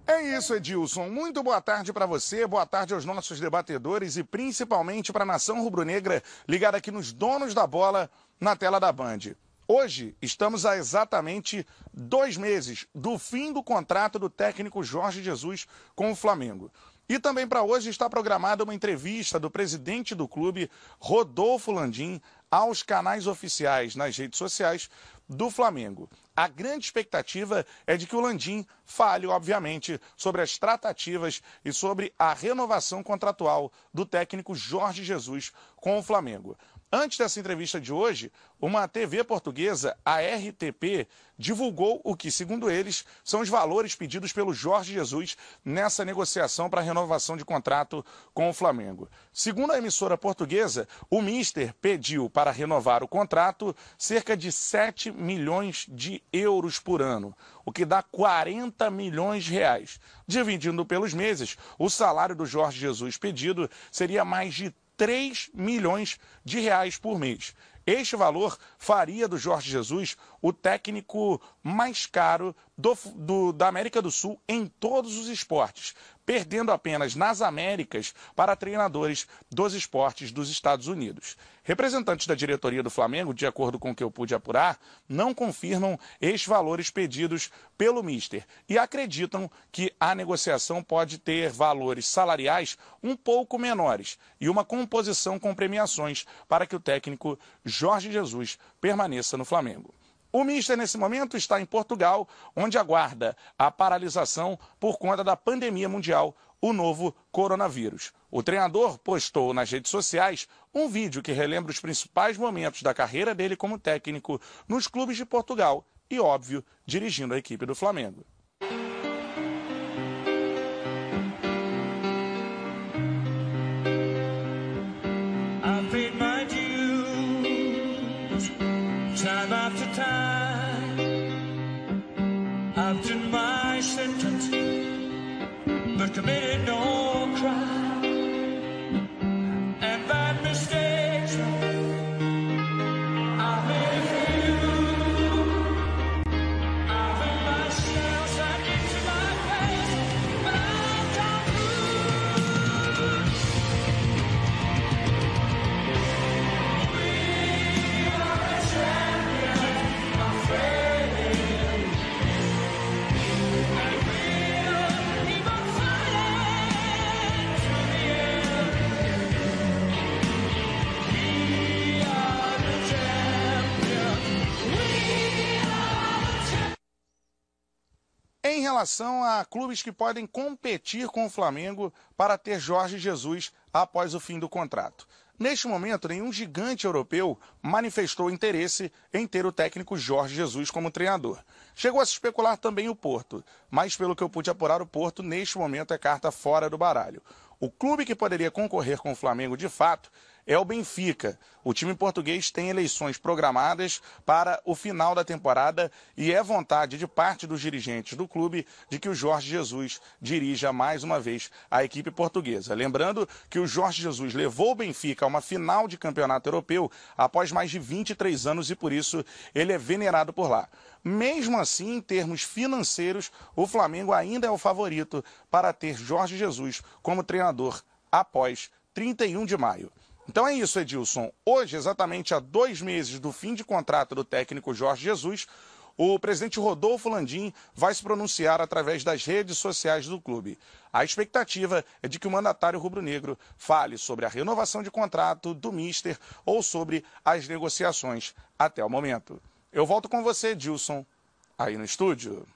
É isso, Edilson. Muito boa tarde para você, boa tarde aos nossos debatedores e principalmente para a nação rubro-negra ligada aqui nos donos da bola na tela da Band. Hoje estamos a exatamente dois meses do fim do contrato do técnico Jorge Jesus com o Flamengo. E também para hoje está programada uma entrevista do presidente do clube, Rodolfo Landim, aos canais oficiais nas redes sociais do Flamengo. A grande expectativa é de que o Landim fale, obviamente, sobre as tratativas e sobre a renovação contratual do técnico Jorge Jesus com o Flamengo. Antes dessa entrevista de hoje, uma TV portuguesa, a RTP, divulgou o que, segundo eles, são os valores pedidos pelo Jorge Jesus nessa negociação para a renovação de contrato com o Flamengo. Segundo a emissora portuguesa, o Mister pediu para renovar o contrato cerca de 7 milhões de euros por ano, o que dá 40 milhões de reais. Dividindo pelos meses, o salário do Jorge Jesus pedido seria mais de 3 milhões de reais por mês. Este valor faria do Jorge Jesus o técnico mais caro do, do, da América do Sul em todos os esportes, perdendo apenas nas Américas para treinadores dos esportes dos Estados Unidos. Representantes da diretoria do Flamengo, de acordo com o que eu pude apurar, não confirmam estes valores pedidos pelo Mister e acreditam que a negociação pode ter valores salariais um pouco menores e uma composição com premiações para que o técnico Jorge Jesus permaneça no Flamengo. O Mister, nesse momento, está em Portugal, onde aguarda a paralisação por conta da pandemia mundial, o novo coronavírus. O treinador postou nas redes sociais um vídeo que relembra os principais momentos da carreira dele como técnico nos clubes de Portugal e, óbvio, dirigindo a equipe do Flamengo. Em relação a clubes que podem competir com o Flamengo para ter Jorge Jesus após o fim do contrato. Neste momento, nenhum gigante europeu manifestou interesse em ter o técnico Jorge Jesus como treinador. Chegou a se especular também o Porto, mas pelo que eu pude apurar, o Porto neste momento é carta fora do baralho. O clube que poderia concorrer com o Flamengo de fato é o Benfica. O time português tem eleições programadas para o final da temporada e é vontade de parte dos dirigentes do clube de que o Jorge Jesus dirija mais uma vez a equipe portuguesa. Lembrando que o Jorge Jesus levou o Benfica a uma final de campeonato europeu após mais de 23 anos e por isso ele é venerado por lá. Mesmo assim, em termos financeiros, o Flamengo ainda é o favorito para ter Jorge Jesus como treinador após 31 de maio. Então é isso, Edilson. Hoje, exatamente há dois meses do fim de contrato do técnico Jorge Jesus, o presidente Rodolfo Landim vai se pronunciar através das redes sociais do clube. A expectativa é de que o mandatário rubro-negro fale sobre a renovação de contrato do Mister ou sobre as negociações até o momento. Eu volto com você, Edilson, aí no estúdio.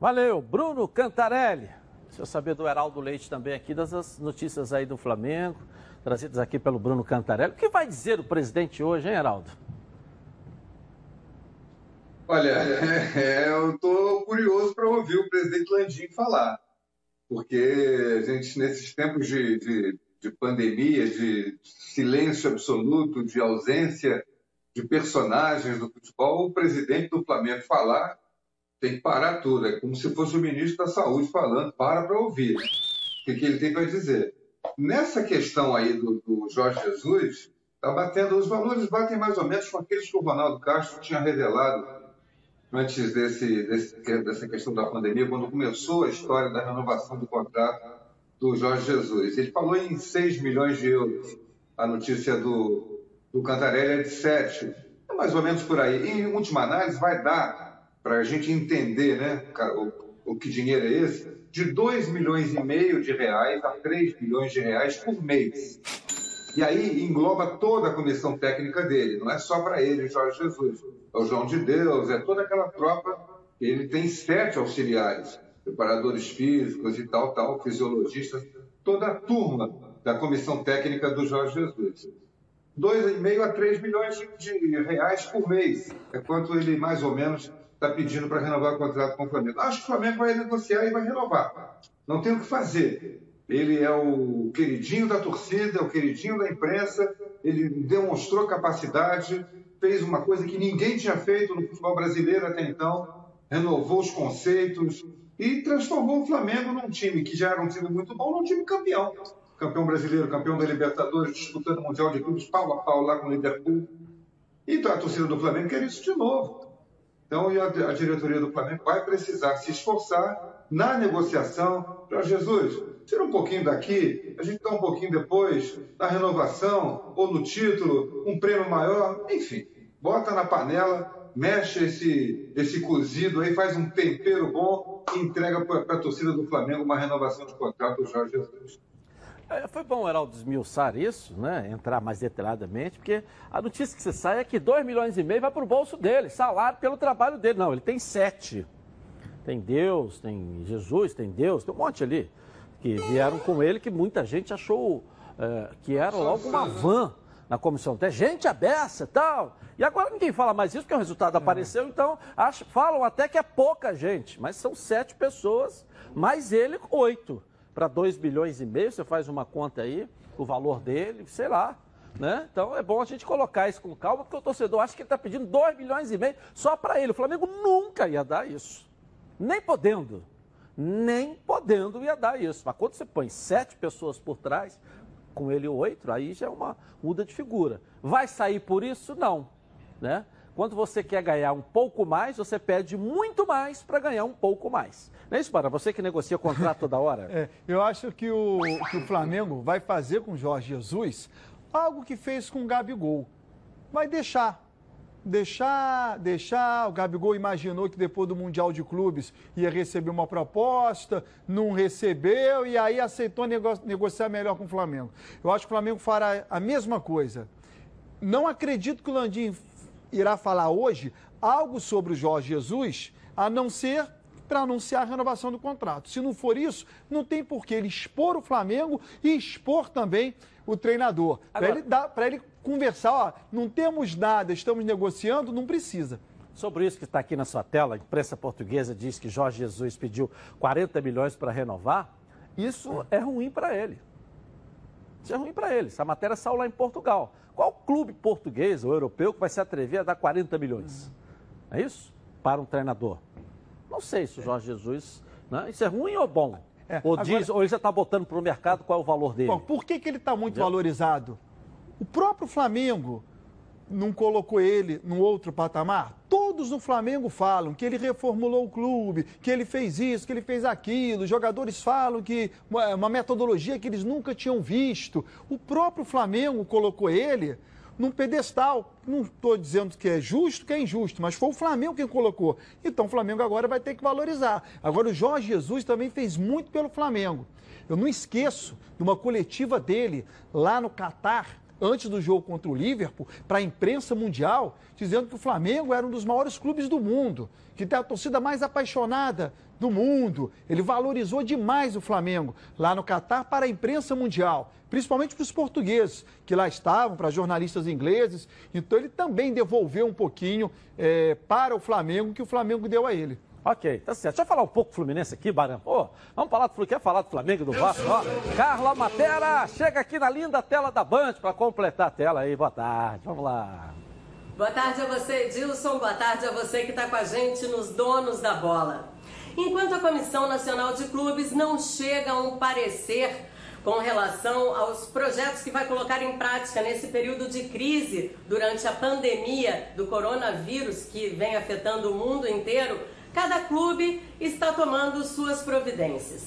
Valeu, Bruno Cantarelli. Deixa eu saber do Heraldo Leite também aqui, das notícias aí do Flamengo, trazidas aqui pelo Bruno Cantarelli. O que vai dizer o presidente hoje, hein, Heraldo? Olha, (laughs) é, eu estou curioso para ouvir o presidente Landim falar, porque a gente, nesses tempos de, de, de pandemia, de silêncio absoluto, de ausência de personagens do futebol, o presidente do Flamengo falar tem que parar tudo. É como se fosse o ministro da Saúde falando, para para ouvir o que, que ele tem para dizer. Nessa questão aí do, do Jorge Jesus, tá batendo, os valores batem mais ou menos com aqueles que o Ronaldo Castro tinha revelado antes desse, desse, dessa questão da pandemia, quando começou a história da renovação do contrato do Jorge Jesus. Ele falou em 6 milhões de euros. A notícia do, do Cantarelli é de 7. É mais ou menos por aí. Em última análise, vai dar para a gente entender né, o o que dinheiro é esse? De 2 milhões e meio de reais a 3 milhões de reais por mês. E aí engloba toda a comissão técnica dele, não é só para ele, Jorge Jesus. É o João de Deus, é toda aquela tropa. Ele tem sete auxiliares, preparadores físicos e tal, tal, fisiologistas, toda a turma da comissão técnica do Jorge Jesus. 2,5 a 3 milhões de reais por mês. É quanto ele mais ou menos está pedindo para renovar o contrato com o Flamengo. Acho que o Flamengo vai negociar e vai renovar. Não tem o que fazer. Ele é o queridinho da torcida, é o queridinho da imprensa, ele demonstrou capacidade, fez uma coisa que ninguém tinha feito no futebol brasileiro até então, renovou os conceitos e transformou o Flamengo num time que já era um time muito bom, num time campeão. Campeão brasileiro, campeão da Libertadores, disputando o Mundial de Clubes pau a pau lá com o Liverpool. Então a torcida do Flamengo quer isso de novo. Então a, diretoria do Flamengo vai precisar se esforçar na negociação para Jesus. Tira um pouquinho daqui, a gente dá um pouquinho depois, na renovação ou no título, um prêmio maior, enfim, bota na panela, mexe esse, esse cozido aí, faz um tempero bom e entrega para a torcida do Flamengo uma renovação de contrato do Jorge Jesus. É, foi bom o Heraldo esmiuçar isso, né? Entrar mais detalhadamente, porque a notícia que você sai é que 2 milhões e meio vai para o bolso dele, salário pelo trabalho dele. Não, ele tem sete. Tem Deus, tem Jesus, tem Deus, tem um monte ali que vieram com ele que muita gente achou é, que era logo uma van na comissão técnica, gente abessa e tal. E agora ninguém fala mais isso, porque o resultado apareceu, então falam até que é pouca gente, mas são sete pessoas, mais ele, oito para 2 bilhões e meio, você faz uma conta aí, o valor dele, sei lá. Né? Então é bom a gente colocar isso com calma, porque o torcedor acha que ele está pedindo 2 bilhões e meio só para ele. O Flamengo nunca ia dar isso. Nem podendo. Nem podendo ia dar isso. Mas quando você põe sete pessoas por trás, com ele oito, aí já é uma muda de figura. Vai sair por isso? Não. Né? Quando você quer ganhar um pouco mais, você pede muito mais para ganhar um pouco mais. Não é isso, Para? Você que negocia contrato toda hora? (laughs) é, eu acho que o, que o Flamengo vai fazer com o Jorge Jesus algo que fez com o Gabigol. Vai deixar. Deixar, deixar. O Gabigol imaginou que depois do Mundial de Clubes ia receber uma proposta, não recebeu e aí aceitou nego negociar melhor com o Flamengo. Eu acho que o Flamengo fará a mesma coisa. Não acredito que o Landim irá falar hoje algo sobre o Jorge Jesus, a não ser para anunciar a renovação do contrato. Se não for isso, não tem por que ele expor o Flamengo e expor também o treinador. Para ele, ele conversar, ó, não temos nada, estamos negociando, não precisa. Sobre isso que está aqui na sua tela, a imprensa portuguesa diz que Jorge Jesus pediu 40 milhões para renovar. Isso é ruim para ele. Isso é ruim para ele. Essa matéria saiu lá em Portugal. Qual clube português ou europeu que vai se atrever a dar 40 milhões? É isso? Para um treinador. Não sei se o Jorge Jesus. Né? Isso é ruim ou bom? É, ou, agora... diz, ou ele já está botando para o mercado qual é o valor dele? Bom, por que, que ele está muito Entendeu? valorizado? O próprio Flamengo não colocou ele num outro patamar? Todos no Flamengo falam que ele reformulou o clube, que ele fez isso, que ele fez aquilo. Os jogadores falam que uma metodologia que eles nunca tinham visto. O próprio Flamengo colocou ele num pedestal. Não estou dizendo que é justo, que é injusto, mas foi o Flamengo quem colocou. Então o Flamengo agora vai ter que valorizar. Agora o Jorge Jesus também fez muito pelo Flamengo. Eu não esqueço de uma coletiva dele lá no Catar, antes do jogo contra o Liverpool, para a imprensa mundial, dizendo que o Flamengo era um dos maiores clubes do mundo, que tem a torcida mais apaixonada do mundo. Ele valorizou demais o Flamengo lá no Catar para a imprensa mundial, principalmente para os portugueses que lá estavam, para jornalistas ingleses. Então ele também devolveu um pouquinho é, para o Flamengo que o Flamengo deu a ele. Ok, tá certo. Deixa eu falar um pouco do Fluminense aqui, Barão. Pô, vamos falar do Fluminense. Quer falar do Flamengo e do Vasco? Ó, Carla Matera, chega aqui na linda tela da Band para completar a tela aí. Boa tarde, vamos lá. Boa tarde a você, Edilson. Boa tarde a você que está com a gente nos Donos da Bola. Enquanto a Comissão Nacional de Clubes não chega a um parecer com relação aos projetos que vai colocar em prática nesse período de crise durante a pandemia do coronavírus que vem afetando o mundo inteiro, cada clube está tomando suas providências.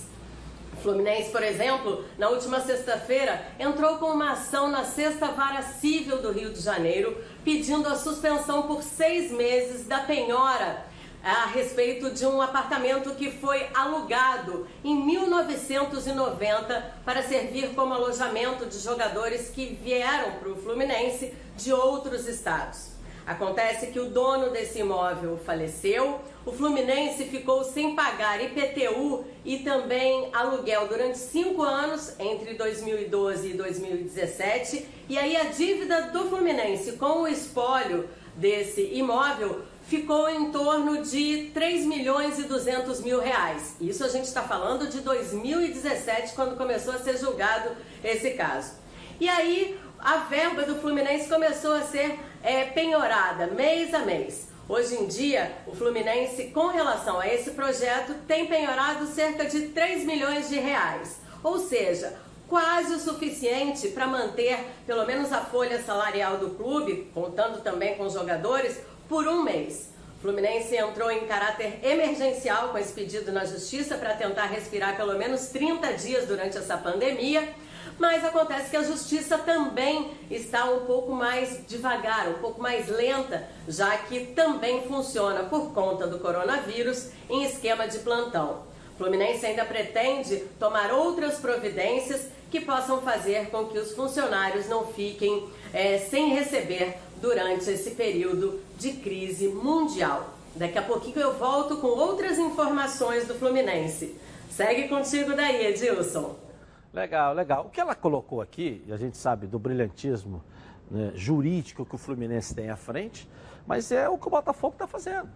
O Fluminense, por exemplo, na última sexta-feira, entrou com uma ação na Sexta Vara Civil do Rio de Janeiro, pedindo a suspensão por seis meses da penhora a respeito de um apartamento que foi alugado em 1990 para servir como alojamento de jogadores que vieram para o Fluminense de outros estados. Acontece que o dono desse imóvel faleceu, o Fluminense ficou sem pagar IPTU e também aluguel durante cinco anos, entre 2012 e 2017, e aí a dívida do Fluminense com o espólio desse imóvel ficou em torno de 3 milhões e 200 mil reais. Isso a gente está falando de 2017, quando começou a ser julgado esse caso. E aí a verba do Fluminense começou a ser é, penhorada mês a mês. Hoje em dia, o Fluminense, com relação a esse projeto, tem penhorado cerca de 3 milhões de reais. Ou seja, quase o suficiente para manter pelo menos a folha salarial do clube, contando também com os jogadores, por um mês. O Fluminense entrou em caráter emergencial com esse pedido na justiça para tentar respirar pelo menos 30 dias durante essa pandemia. Mas acontece que a justiça também está um pouco mais devagar, um pouco mais lenta, já que também funciona por conta do coronavírus em esquema de plantão. Fluminense ainda pretende tomar outras providências que possam fazer com que os funcionários não fiquem é, sem receber durante esse período de crise mundial. Daqui a pouquinho eu volto com outras informações do Fluminense. Segue contigo daí, Edilson. Legal, legal. O que ela colocou aqui, e a gente sabe do brilhantismo né, jurídico que o Fluminense tem à frente, mas é o que o Botafogo está fazendo.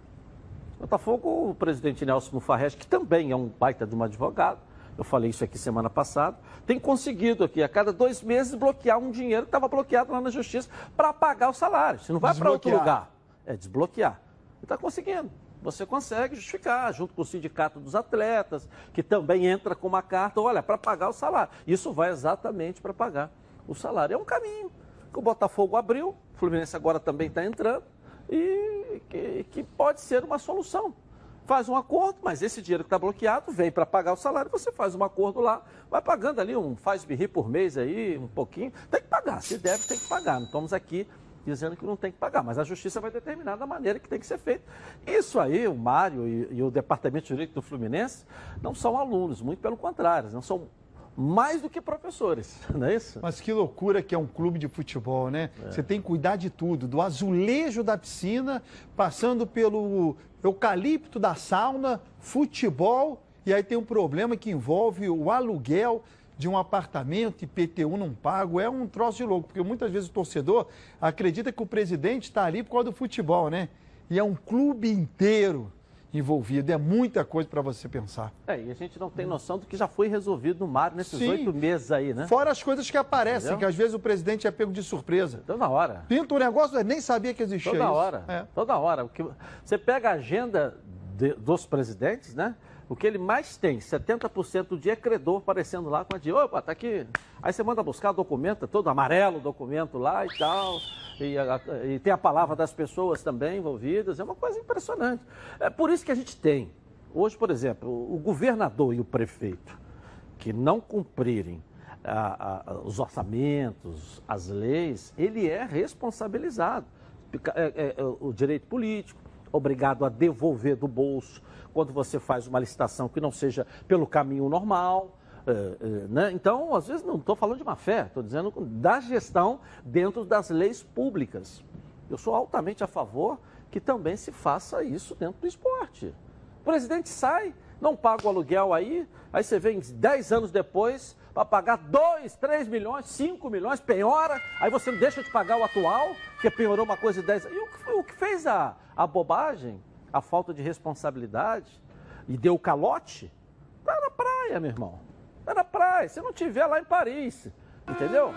O Botafogo, o presidente Nelson Mufarrege, que também é um baita de um advogado, eu falei isso aqui semana passada, tem conseguido aqui a cada dois meses bloquear um dinheiro que estava bloqueado lá na justiça para pagar o salário. Se não vai para outro lugar, é desbloquear. E está conseguindo. Você consegue justificar, junto com o sindicato dos atletas, que também entra com uma carta, olha, para pagar o salário. Isso vai exatamente para pagar o salário. É um caminho que o Botafogo abriu, o Fluminense agora também está entrando, e que, que pode ser uma solução faz um acordo, mas esse dinheiro que está bloqueado vem para pagar o salário, você faz um acordo lá, vai pagando ali um faz birri por mês aí, um pouquinho, tem que pagar, se deve tem que pagar, não estamos aqui dizendo que não tem que pagar, mas a justiça vai determinar da maneira que tem que ser feito. Isso aí, o Mário e, e o Departamento Jurídico do Fluminense não são alunos, muito pelo contrário, não são mais do que professores, (laughs) não é isso? Mas que loucura que é um clube de futebol, né? É. Você tem que cuidar de tudo, do azulejo da piscina, passando pelo eucalipto da sauna, futebol, e aí tem um problema que envolve o aluguel de um apartamento, IPTU não pago, é um troço de louco, porque muitas vezes o torcedor acredita que o presidente está ali por causa do futebol, né? E é um clube inteiro envolvido. É muita coisa para você pensar. É, e a gente não tem noção do que já foi resolvido no mar nesses oito meses aí, né? Fora as coisas que aparecem, Entendeu? que às vezes o presidente é pego de surpresa. Toda hora. Pinta um negócio, nem sabia que existia Toda isso. hora. É. Toda hora. Você pega a agenda de, dos presidentes, né? O que ele mais tem, 70% do dia credor aparecendo lá com a dia. Opa, tá aqui. Aí você manda buscar documento, todo amarelo o documento lá e tal. E, e, tem a palavra das pessoas também envolvidas. É uma coisa impressionante. É por isso que a gente tem. Hoje, por exemplo, o governador e o prefeito que não cumprirem a, a, os orçamentos, as leis, ele é responsabilizado. É, é, é, o direito político, obrigado a devolver do bolso quando você faz uma licitação que não seja pelo caminho normal. É, é, né? Então, às vezes, não estou falando de má fé, estou dizendo da gestão dentro das leis públicas. Eu sou altamente a favor que também se faça isso dentro do esporte. O presidente sai, não paga o aluguel aí, aí você vem 10 anos depois para pagar 2, 3 milhões, 5 milhões, penhora, aí você não deixa de pagar o atual, que penhorou uma coisa de 10 E o que fez a, a bobagem a falta de responsabilidade e deu calote, tá na praia, meu irmão. Tá na praia. Se não tiver lá em Paris, entendeu?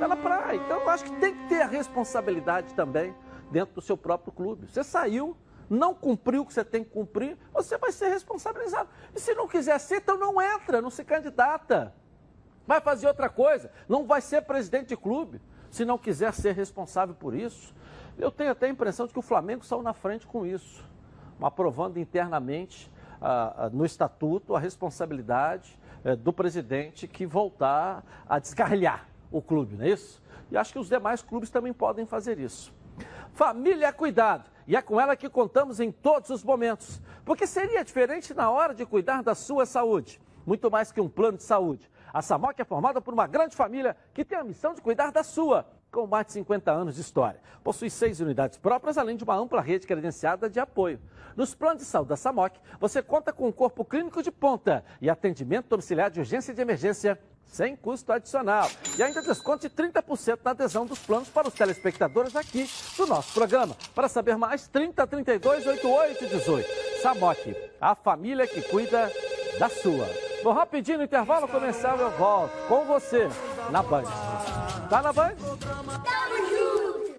Tá na praia. Então eu acho que tem que ter a responsabilidade também dentro do seu próprio clube. Você saiu, não cumpriu o que você tem que cumprir, você vai ser responsabilizado. E se não quiser ser, então não entra, não se candidata. Vai fazer outra coisa. Não vai ser presidente de clube se não quiser ser responsável por isso. Eu tenho até a impressão de que o Flamengo saiu na frente com isso aprovando internamente ah, ah, no estatuto a responsabilidade eh, do presidente que voltar a descarrilhar o clube, não é isso? E acho que os demais clubes também podem fazer isso. Família cuidado e é com ela que contamos em todos os momentos. Porque seria diferente na hora de cuidar da sua saúde. Muito mais que um plano de saúde. A Samoc é formada por uma grande família que tem a missão de cuidar da sua, com mais de 50 anos de história. Possui seis unidades próprias, além de uma ampla rede credenciada de apoio. Nos planos de saúde da Samoc, você conta com um corpo clínico de ponta e atendimento domiciliar de urgência e de emergência sem custo adicional. E ainda desconto de 30% na adesão dos planos para os telespectadores aqui do nosso programa. Para saber mais, 30 32 88 18. Samoc, a família que cuida da sua. Vou rapidinho no intervalo comercial eu volto com você na Band. Tá na Band? Tamo junto!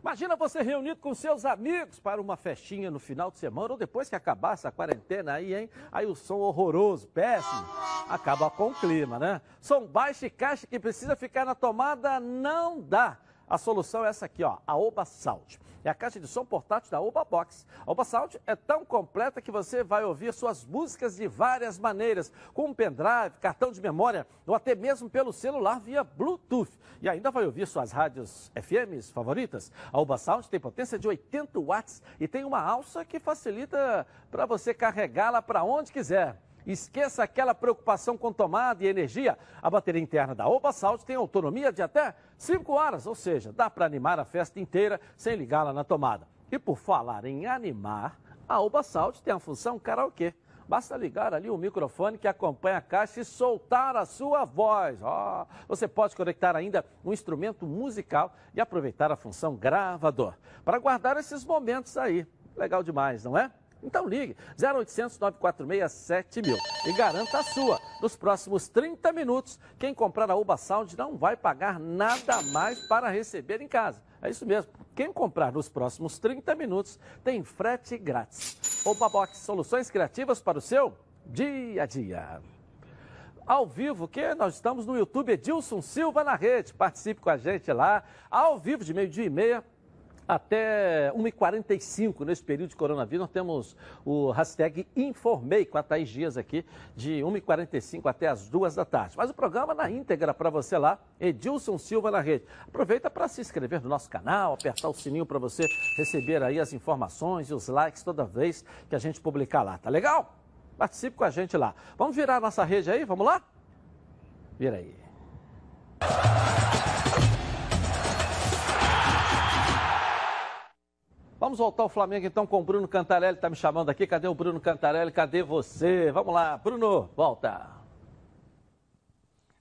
Imagina você reunido com seus amigos para uma festinha no final de semana ou depois que acabasse a quarentena aí, hein? Aí o som horroroso, péssimo, acaba com o clima, né? Som baixo e caixa que precisa ficar na tomada não dá. A solução é essa aqui, ó, a Oba Sound. É a caixa de som portátil da Oba Box. A Oba Sound é tão completa que você vai ouvir suas músicas de várias maneiras, com um pendrive, cartão de memória ou até mesmo pelo celular via Bluetooth. E ainda vai ouvir suas rádios FMs favoritas. A Oba Sound tem potência de 80 watts e tem uma alça que facilita para você carregá-la para onde quiser. Esqueça aquela preocupação com tomada e energia. A bateria interna da Oba Salt tem autonomia de até 5 horas, ou seja, dá para animar a festa inteira sem ligá-la na tomada. E por falar em animar, a Oba Salt tem a função karaokê. Basta ligar ali o microfone que acompanha a caixa e soltar a sua voz. Oh, você pode conectar ainda um instrumento musical e aproveitar a função gravador para guardar esses momentos aí. Legal demais, não é? Então ligue 0800 946 7000 e garanta a sua. Nos próximos 30 minutos, quem comprar a Uba Sound não vai pagar nada mais para receber em casa. É isso mesmo. Quem comprar nos próximos 30 minutos tem frete grátis. Oba Box, soluções criativas para o seu dia a dia. Ao vivo, que nós estamos no YouTube Edilson Silva na rede. Participe com a gente lá, ao vivo de meio-dia e meia até 1h45, nesse período de coronavírus, nós temos o hashtag Informei com a Thaís Dias aqui, de 1h45 até as 2 da tarde. Mas o programa na íntegra para você lá, Edilson Silva na rede. Aproveita para se inscrever no nosso canal, apertar o sininho para você receber aí as informações e os likes toda vez que a gente publicar lá, tá legal? Participe com a gente lá. Vamos virar a nossa rede aí, vamos lá? Vira aí. Vamos voltar ao Flamengo então com o Bruno Cantarelli, está me chamando aqui. Cadê o Bruno Cantarelli? Cadê você? Vamos lá, Bruno, volta.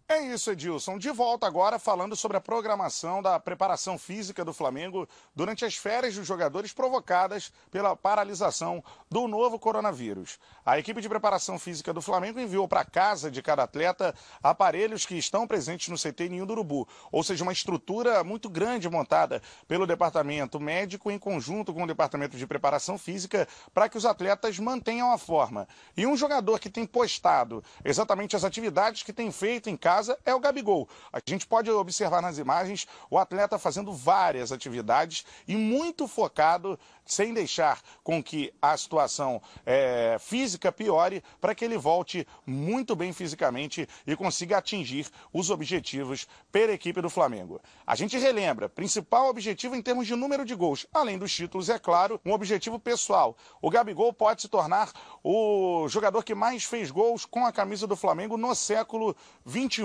É isso, Edilson. De volta agora falando sobre a programação da preparação física do Flamengo durante as férias dos jogadores provocadas pela paralisação do novo coronavírus. A equipe de preparação física do Flamengo enviou para casa de cada atleta aparelhos que estão presentes no CT Ninho do Urubu, ou seja, uma estrutura muito grande montada pelo departamento médico em conjunto com o departamento de preparação física para que os atletas mantenham a forma. E um jogador que tem postado exatamente as atividades que tem feito em casa casa é o Gabigol. A gente pode observar nas imagens o atleta fazendo várias atividades e muito focado, sem deixar com que a situação é, física piore, para que ele volte muito bem fisicamente e consiga atingir os objetivos pela equipe do Flamengo. A gente relembra, principal objetivo em termos de número de gols, além dos títulos, é claro, um objetivo pessoal. O Gabigol pode se tornar o jogador que mais fez gols com a camisa do Flamengo no século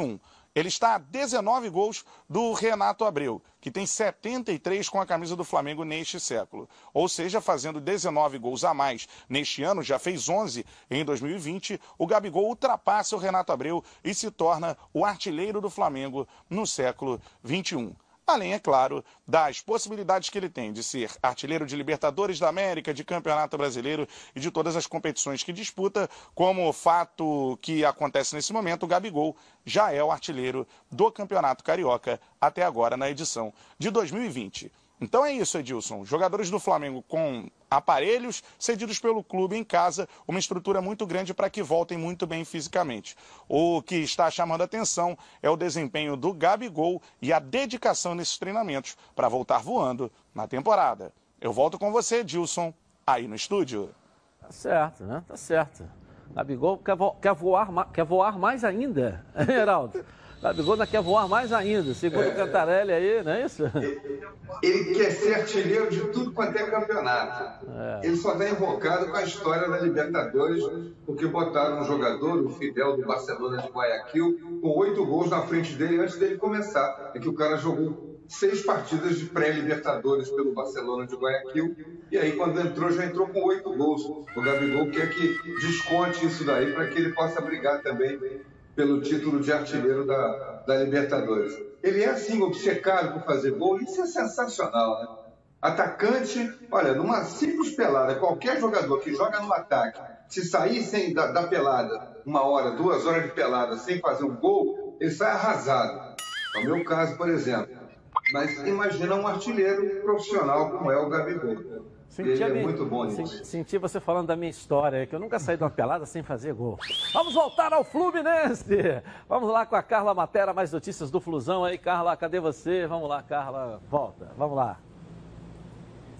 21. Ele está a 19 gols do Renato Abreu, que tem 73 com a camisa do Flamengo neste século. Ou seja, fazendo 19 gols a mais neste ano, já fez 11 em 2020, o Gabigol ultrapassa o Renato Abreu e se torna o artilheiro do Flamengo no século 21 além, é claro, das possibilidades que ele tem de ser artilheiro de Libertadores da América, de Campeonato Brasileiro e de todas as competições que disputa, como o fato que acontece nesse momento, o Gabigol já é o artilheiro do Campeonato Carioca até agora na edição de 2020. Então é isso, Edilson. Jogadores do Flamengo com aparelhos cedidos pelo clube em casa, uma estrutura muito grande para que voltem muito bem fisicamente. O que está chamando atenção é o desempenho do Gabigol e a dedicação nesses treinamentos para voltar voando na temporada. Eu volto com você, Edilson, aí no estúdio. Tá certo, né? Tá certo. Gabigol quer, vo quer, voar, quer voar mais ainda, (laughs) Heraldo. Gabigol ainda quer voar mais ainda, segundo o Cantarelli aí, não é isso? Ele quer ser artilheiro de tudo quanto é campeonato. Ele só está invocado com a história da Libertadores, porque botaram um jogador, o Fidel do Barcelona de Guayaquil, com oito gols na frente dele antes dele começar. É que o cara jogou seis partidas de pré-Libertadores pelo Barcelona de Guayaquil, e aí quando entrou, já entrou com oito gols. O Gabigol quer que desconte isso daí para que ele possa brigar também pelo título de artilheiro da, da Libertadores. Ele é assim, obcecado por fazer gol, isso é sensacional, né? Atacante, olha, numa simples pelada, qualquer jogador que joga no ataque, se sair sem da, da pelada, uma hora, duas horas de pelada, sem fazer um gol, ele sai arrasado. É o meu caso, por exemplo. Mas imagina um artilheiro profissional como é o Gabigol. Senti, Ele é muito bom senti você falando da minha história, que eu nunca saí de uma pelada sem fazer gol. Vamos voltar ao Fluminense. Vamos lá com a Carla Matera, mais notícias do Flusão aí. Carla, cadê você? Vamos lá, Carla, volta. Vamos lá.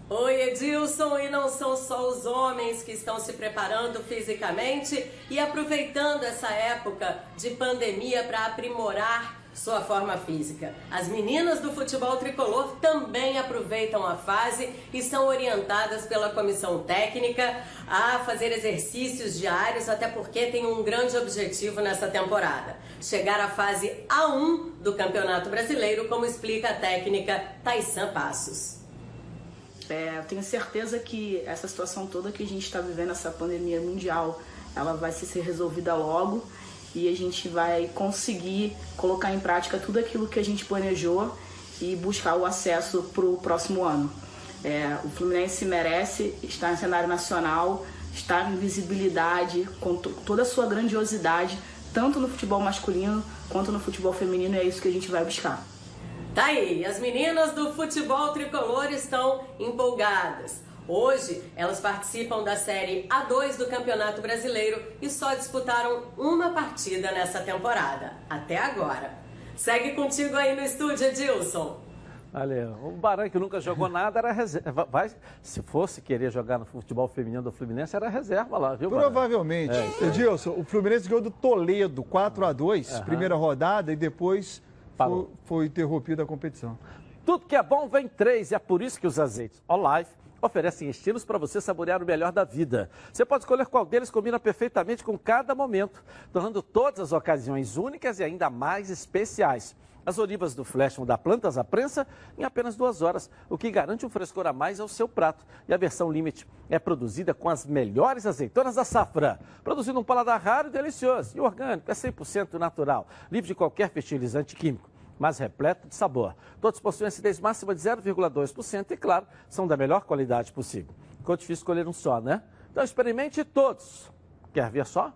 Oi, Edilson, e não são só os homens que estão se preparando fisicamente e aproveitando essa época de pandemia para aprimorar sua forma física. As meninas do futebol tricolor também aproveitam a fase e são orientadas pela comissão técnica a fazer exercícios diários, até porque tem um grande objetivo nessa temporada: chegar à fase A1 do Campeonato Brasileiro, como explica a técnica Taissan Passos. É, eu tenho certeza que essa situação toda que a gente está vivendo, essa pandemia mundial, ela vai ser resolvida logo e a gente vai conseguir colocar em prática tudo aquilo que a gente planejou e buscar o acesso para o próximo ano. É, o Fluminense merece estar em cenário nacional, estar em visibilidade, com to- toda a sua grandiosidade, tanto no futebol masculino quanto no futebol feminino, e é isso que a gente vai buscar. Tá aí, as meninas do futebol tricolor estão empolgadas. Hoje, elas participam da Série A2 do Campeonato Brasileiro e só disputaram uma partida nessa temporada, até agora. Segue contigo aí no estúdio, Edilson. Olha, o Baran que nunca jogou nada era reserva. Vai, se fosse querer jogar no futebol feminino do Fluminense, era reserva lá, viu, Baran? Provavelmente. É. Edilson, o Fluminense ganhou do Toledo 4 a 2 Aham. primeira rodada, e depois foi, foi interrompida a competição. Tudo que é bom vem três e é por isso que os azeites Olive oferecem estilos para você saborear o melhor da vida. Você pode escolher qual deles combina perfeitamente com cada momento, tornando todas as ocasiões únicas e ainda mais especiais. As olivas do Flash vão dar plantas à prensa em apenas duas horas, o que garante um frescor a mais ao seu prato. E a versão Limite é produzida com as melhores azeitonas da safra, produzindo um paladar raro e delicioso. E orgânico, é 100% natural, livre de qualquer fertilizante químico mas repleto de sabor. Todos possuem acidez máxima de 0,2% e, claro, são da melhor qualidade possível. Ficou difícil escolher um só, né? Então experimente todos. Quer ver só?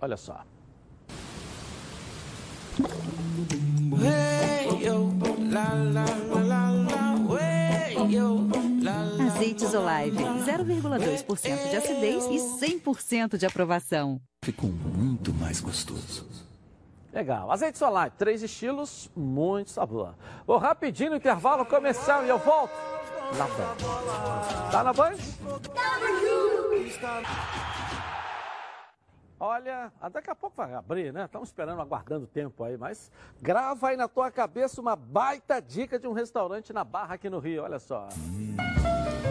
Olha só. Azeites Olive, 0,2% de acidez e 100% de aprovação. Ficou muito mais gostoso. Legal. Azeite Solar, três estilos, muito sabor. Vou rapidinho no intervalo comercial e eu volto na Band. Tá na Band? Olha, ah, daqui a pouco vai abrir, né? Estamos esperando, aguardando o tempo aí, mas grava aí na tua cabeça uma baita dica de um restaurante na Barra aqui no Rio, olha só.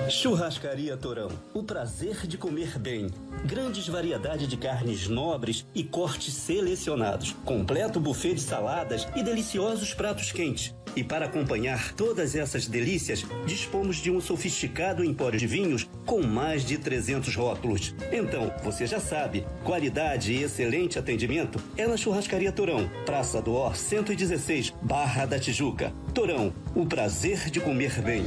Churrascaria Torão. O prazer de comer bem. Grandes variedade de carnes nobres e cortes selecionados. Completo buffet de saladas e deliciosos pratos quentes. E para acompanhar todas essas delícias, dispomos de um sofisticado empório de vinhos com mais de 300 rótulos. Então, você já sabe, qualidade e excelente atendimento é na Churrascaria Torão. Praça do Or 116, Barra da Tijuca. Torão, o prazer de comer bem.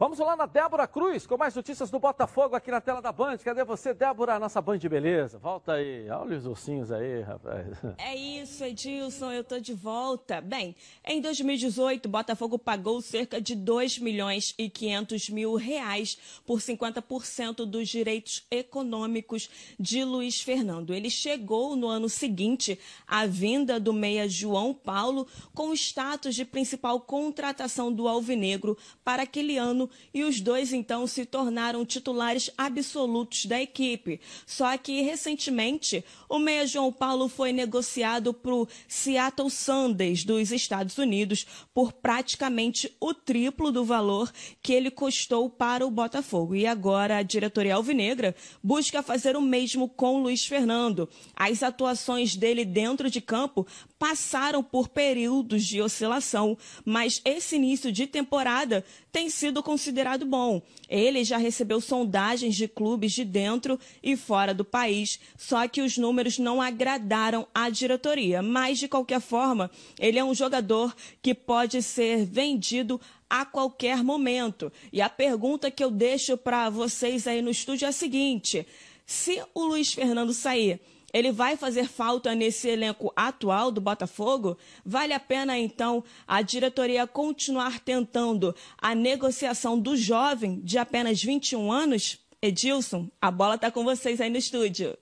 Vamos lá na Débora Cruz com mais notícias do Botafogo aqui na tela da Band. Cadê você, Débora? Nossa Band de beleza. Volta aí. Olha os ursinhos aí, rapaz. (laughs) É isso, Edilson, eu tô de volta. Bem, em 2018, Botafogo pagou cerca de 2 milhões e 500 mil reais por 50% dos direitos econômicos de Luiz Fernando. Ele chegou no ano seguinte à vinda do meia João Paulo com o status de principal contratação do Alvinegro para aquele ano e os dois então se tornaram titulares absolutos da equipe. Só que recentemente o meia João Paulo foi negociado para o Seattle Sanders dos Estados Unidos por praticamente o triplo do valor que ele custou para o Botafogo. E agora a diretoria alvinegra busca fazer o mesmo com Luiz Fernando. As atuações dele dentro de campo passaram por períodos de oscilação, mas esse início de temporada tem sido considerado bom. Ele já recebeu sondagens de clubes de dentro e fora do país, só que os números não agradaram à diretoria. Mas, de qualquer forma, ele é um jogador que pode ser vendido a qualquer momento. E a pergunta que eu deixo para vocês aí no estúdio é a seguinte: se o Luiz Fernando sair ele vai fazer falta nesse elenco atual do Botafogo? Vale a pena, então, a diretoria continuar tentando a negociação do jovem de apenas 21 anos? Edilson, a bola está com vocês aí no estúdio.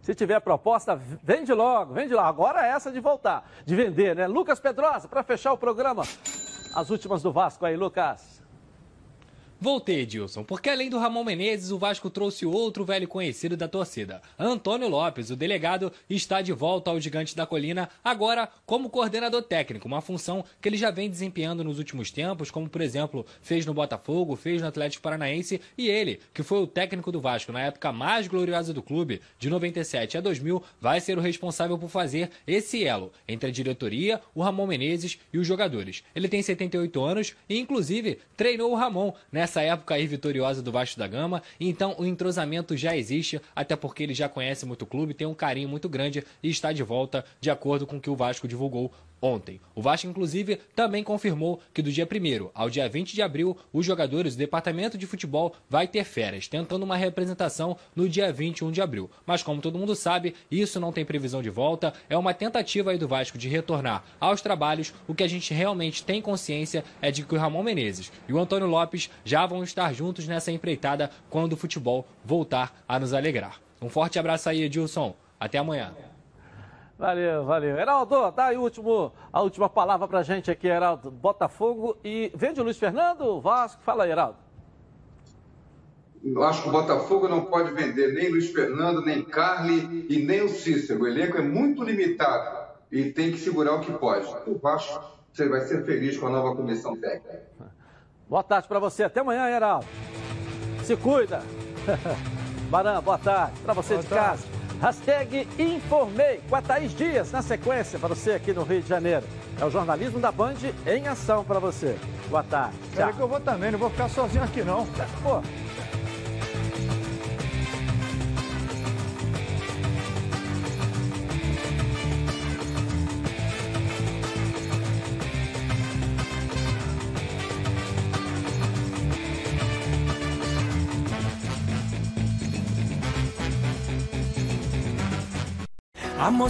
Se tiver proposta, vende logo, vende logo. Agora é essa de voltar, de vender, né? Lucas Pedrosa, para fechar o programa. As últimas do Vasco aí, Lucas. Voltei, Edilson, porque além do Ramon Menezes, o Vasco trouxe outro velho conhecido da torcida. Antônio Lopes, o delegado, está de volta ao Gigante da Colina, agora como coordenador técnico, uma função que ele já vem desempenhando nos últimos tempos, como por exemplo fez no Botafogo, fez no Atlético Paranaense, e ele, que foi o técnico do Vasco na época mais gloriosa do clube, de 97 a 2000, vai ser o responsável por fazer esse elo entre a diretoria, o Ramon Menezes e os jogadores. Ele tem 78 anos e inclusive treinou o Ramon nessa nessa época aí vitoriosa do Vasco da Gama. Então o entrosamento já existe, até porque ele já conhece muito o clube, tem um carinho muito grande e está de volta, de acordo com o que o Vasco divulgou ontem. O Vasco, inclusive, também confirmou que do dia 1 ao dia 20 de abril, os jogadores do departamento de futebol vai ter férias, tentando uma representação no dia 21 de abril. Mas como todo mundo sabe, isso não tem previsão de volta, é uma tentativa aí do Vasco de retornar aos trabalhos. O que a gente realmente tem consciência é de que o Ramon Menezes e o Antônio Lopes já vão estar juntos nessa empreitada quando o futebol voltar a nos alegrar. Um forte abraço aí, Edilson. Até amanhã. Valeu, valeu. Heraldo, dá aí último, a última palavra pra gente aqui, Heraldo. Botafogo e. Vende o Luiz Fernando, Vasco? Fala aí, Heraldo. Eu acho que o Botafogo não pode vender nem Luiz Fernando, nem Carly e nem o Cícero. O elenco é muito limitado e tem que segurar o que pode. O Vasco você vai ser feliz com a nova comissão técnica. Boa tarde para você. Até amanhã, Heraldo. Se cuida. (laughs) Baran, boa tarde. Para você boa de tarde. casa. Hashtag Informei com a Thaís Dias na sequência para você aqui no Rio de Janeiro. É o jornalismo da Band em ação para você. Boa tarde. Tchau. É que eu vou também, não vou ficar sozinho aqui não. Pô.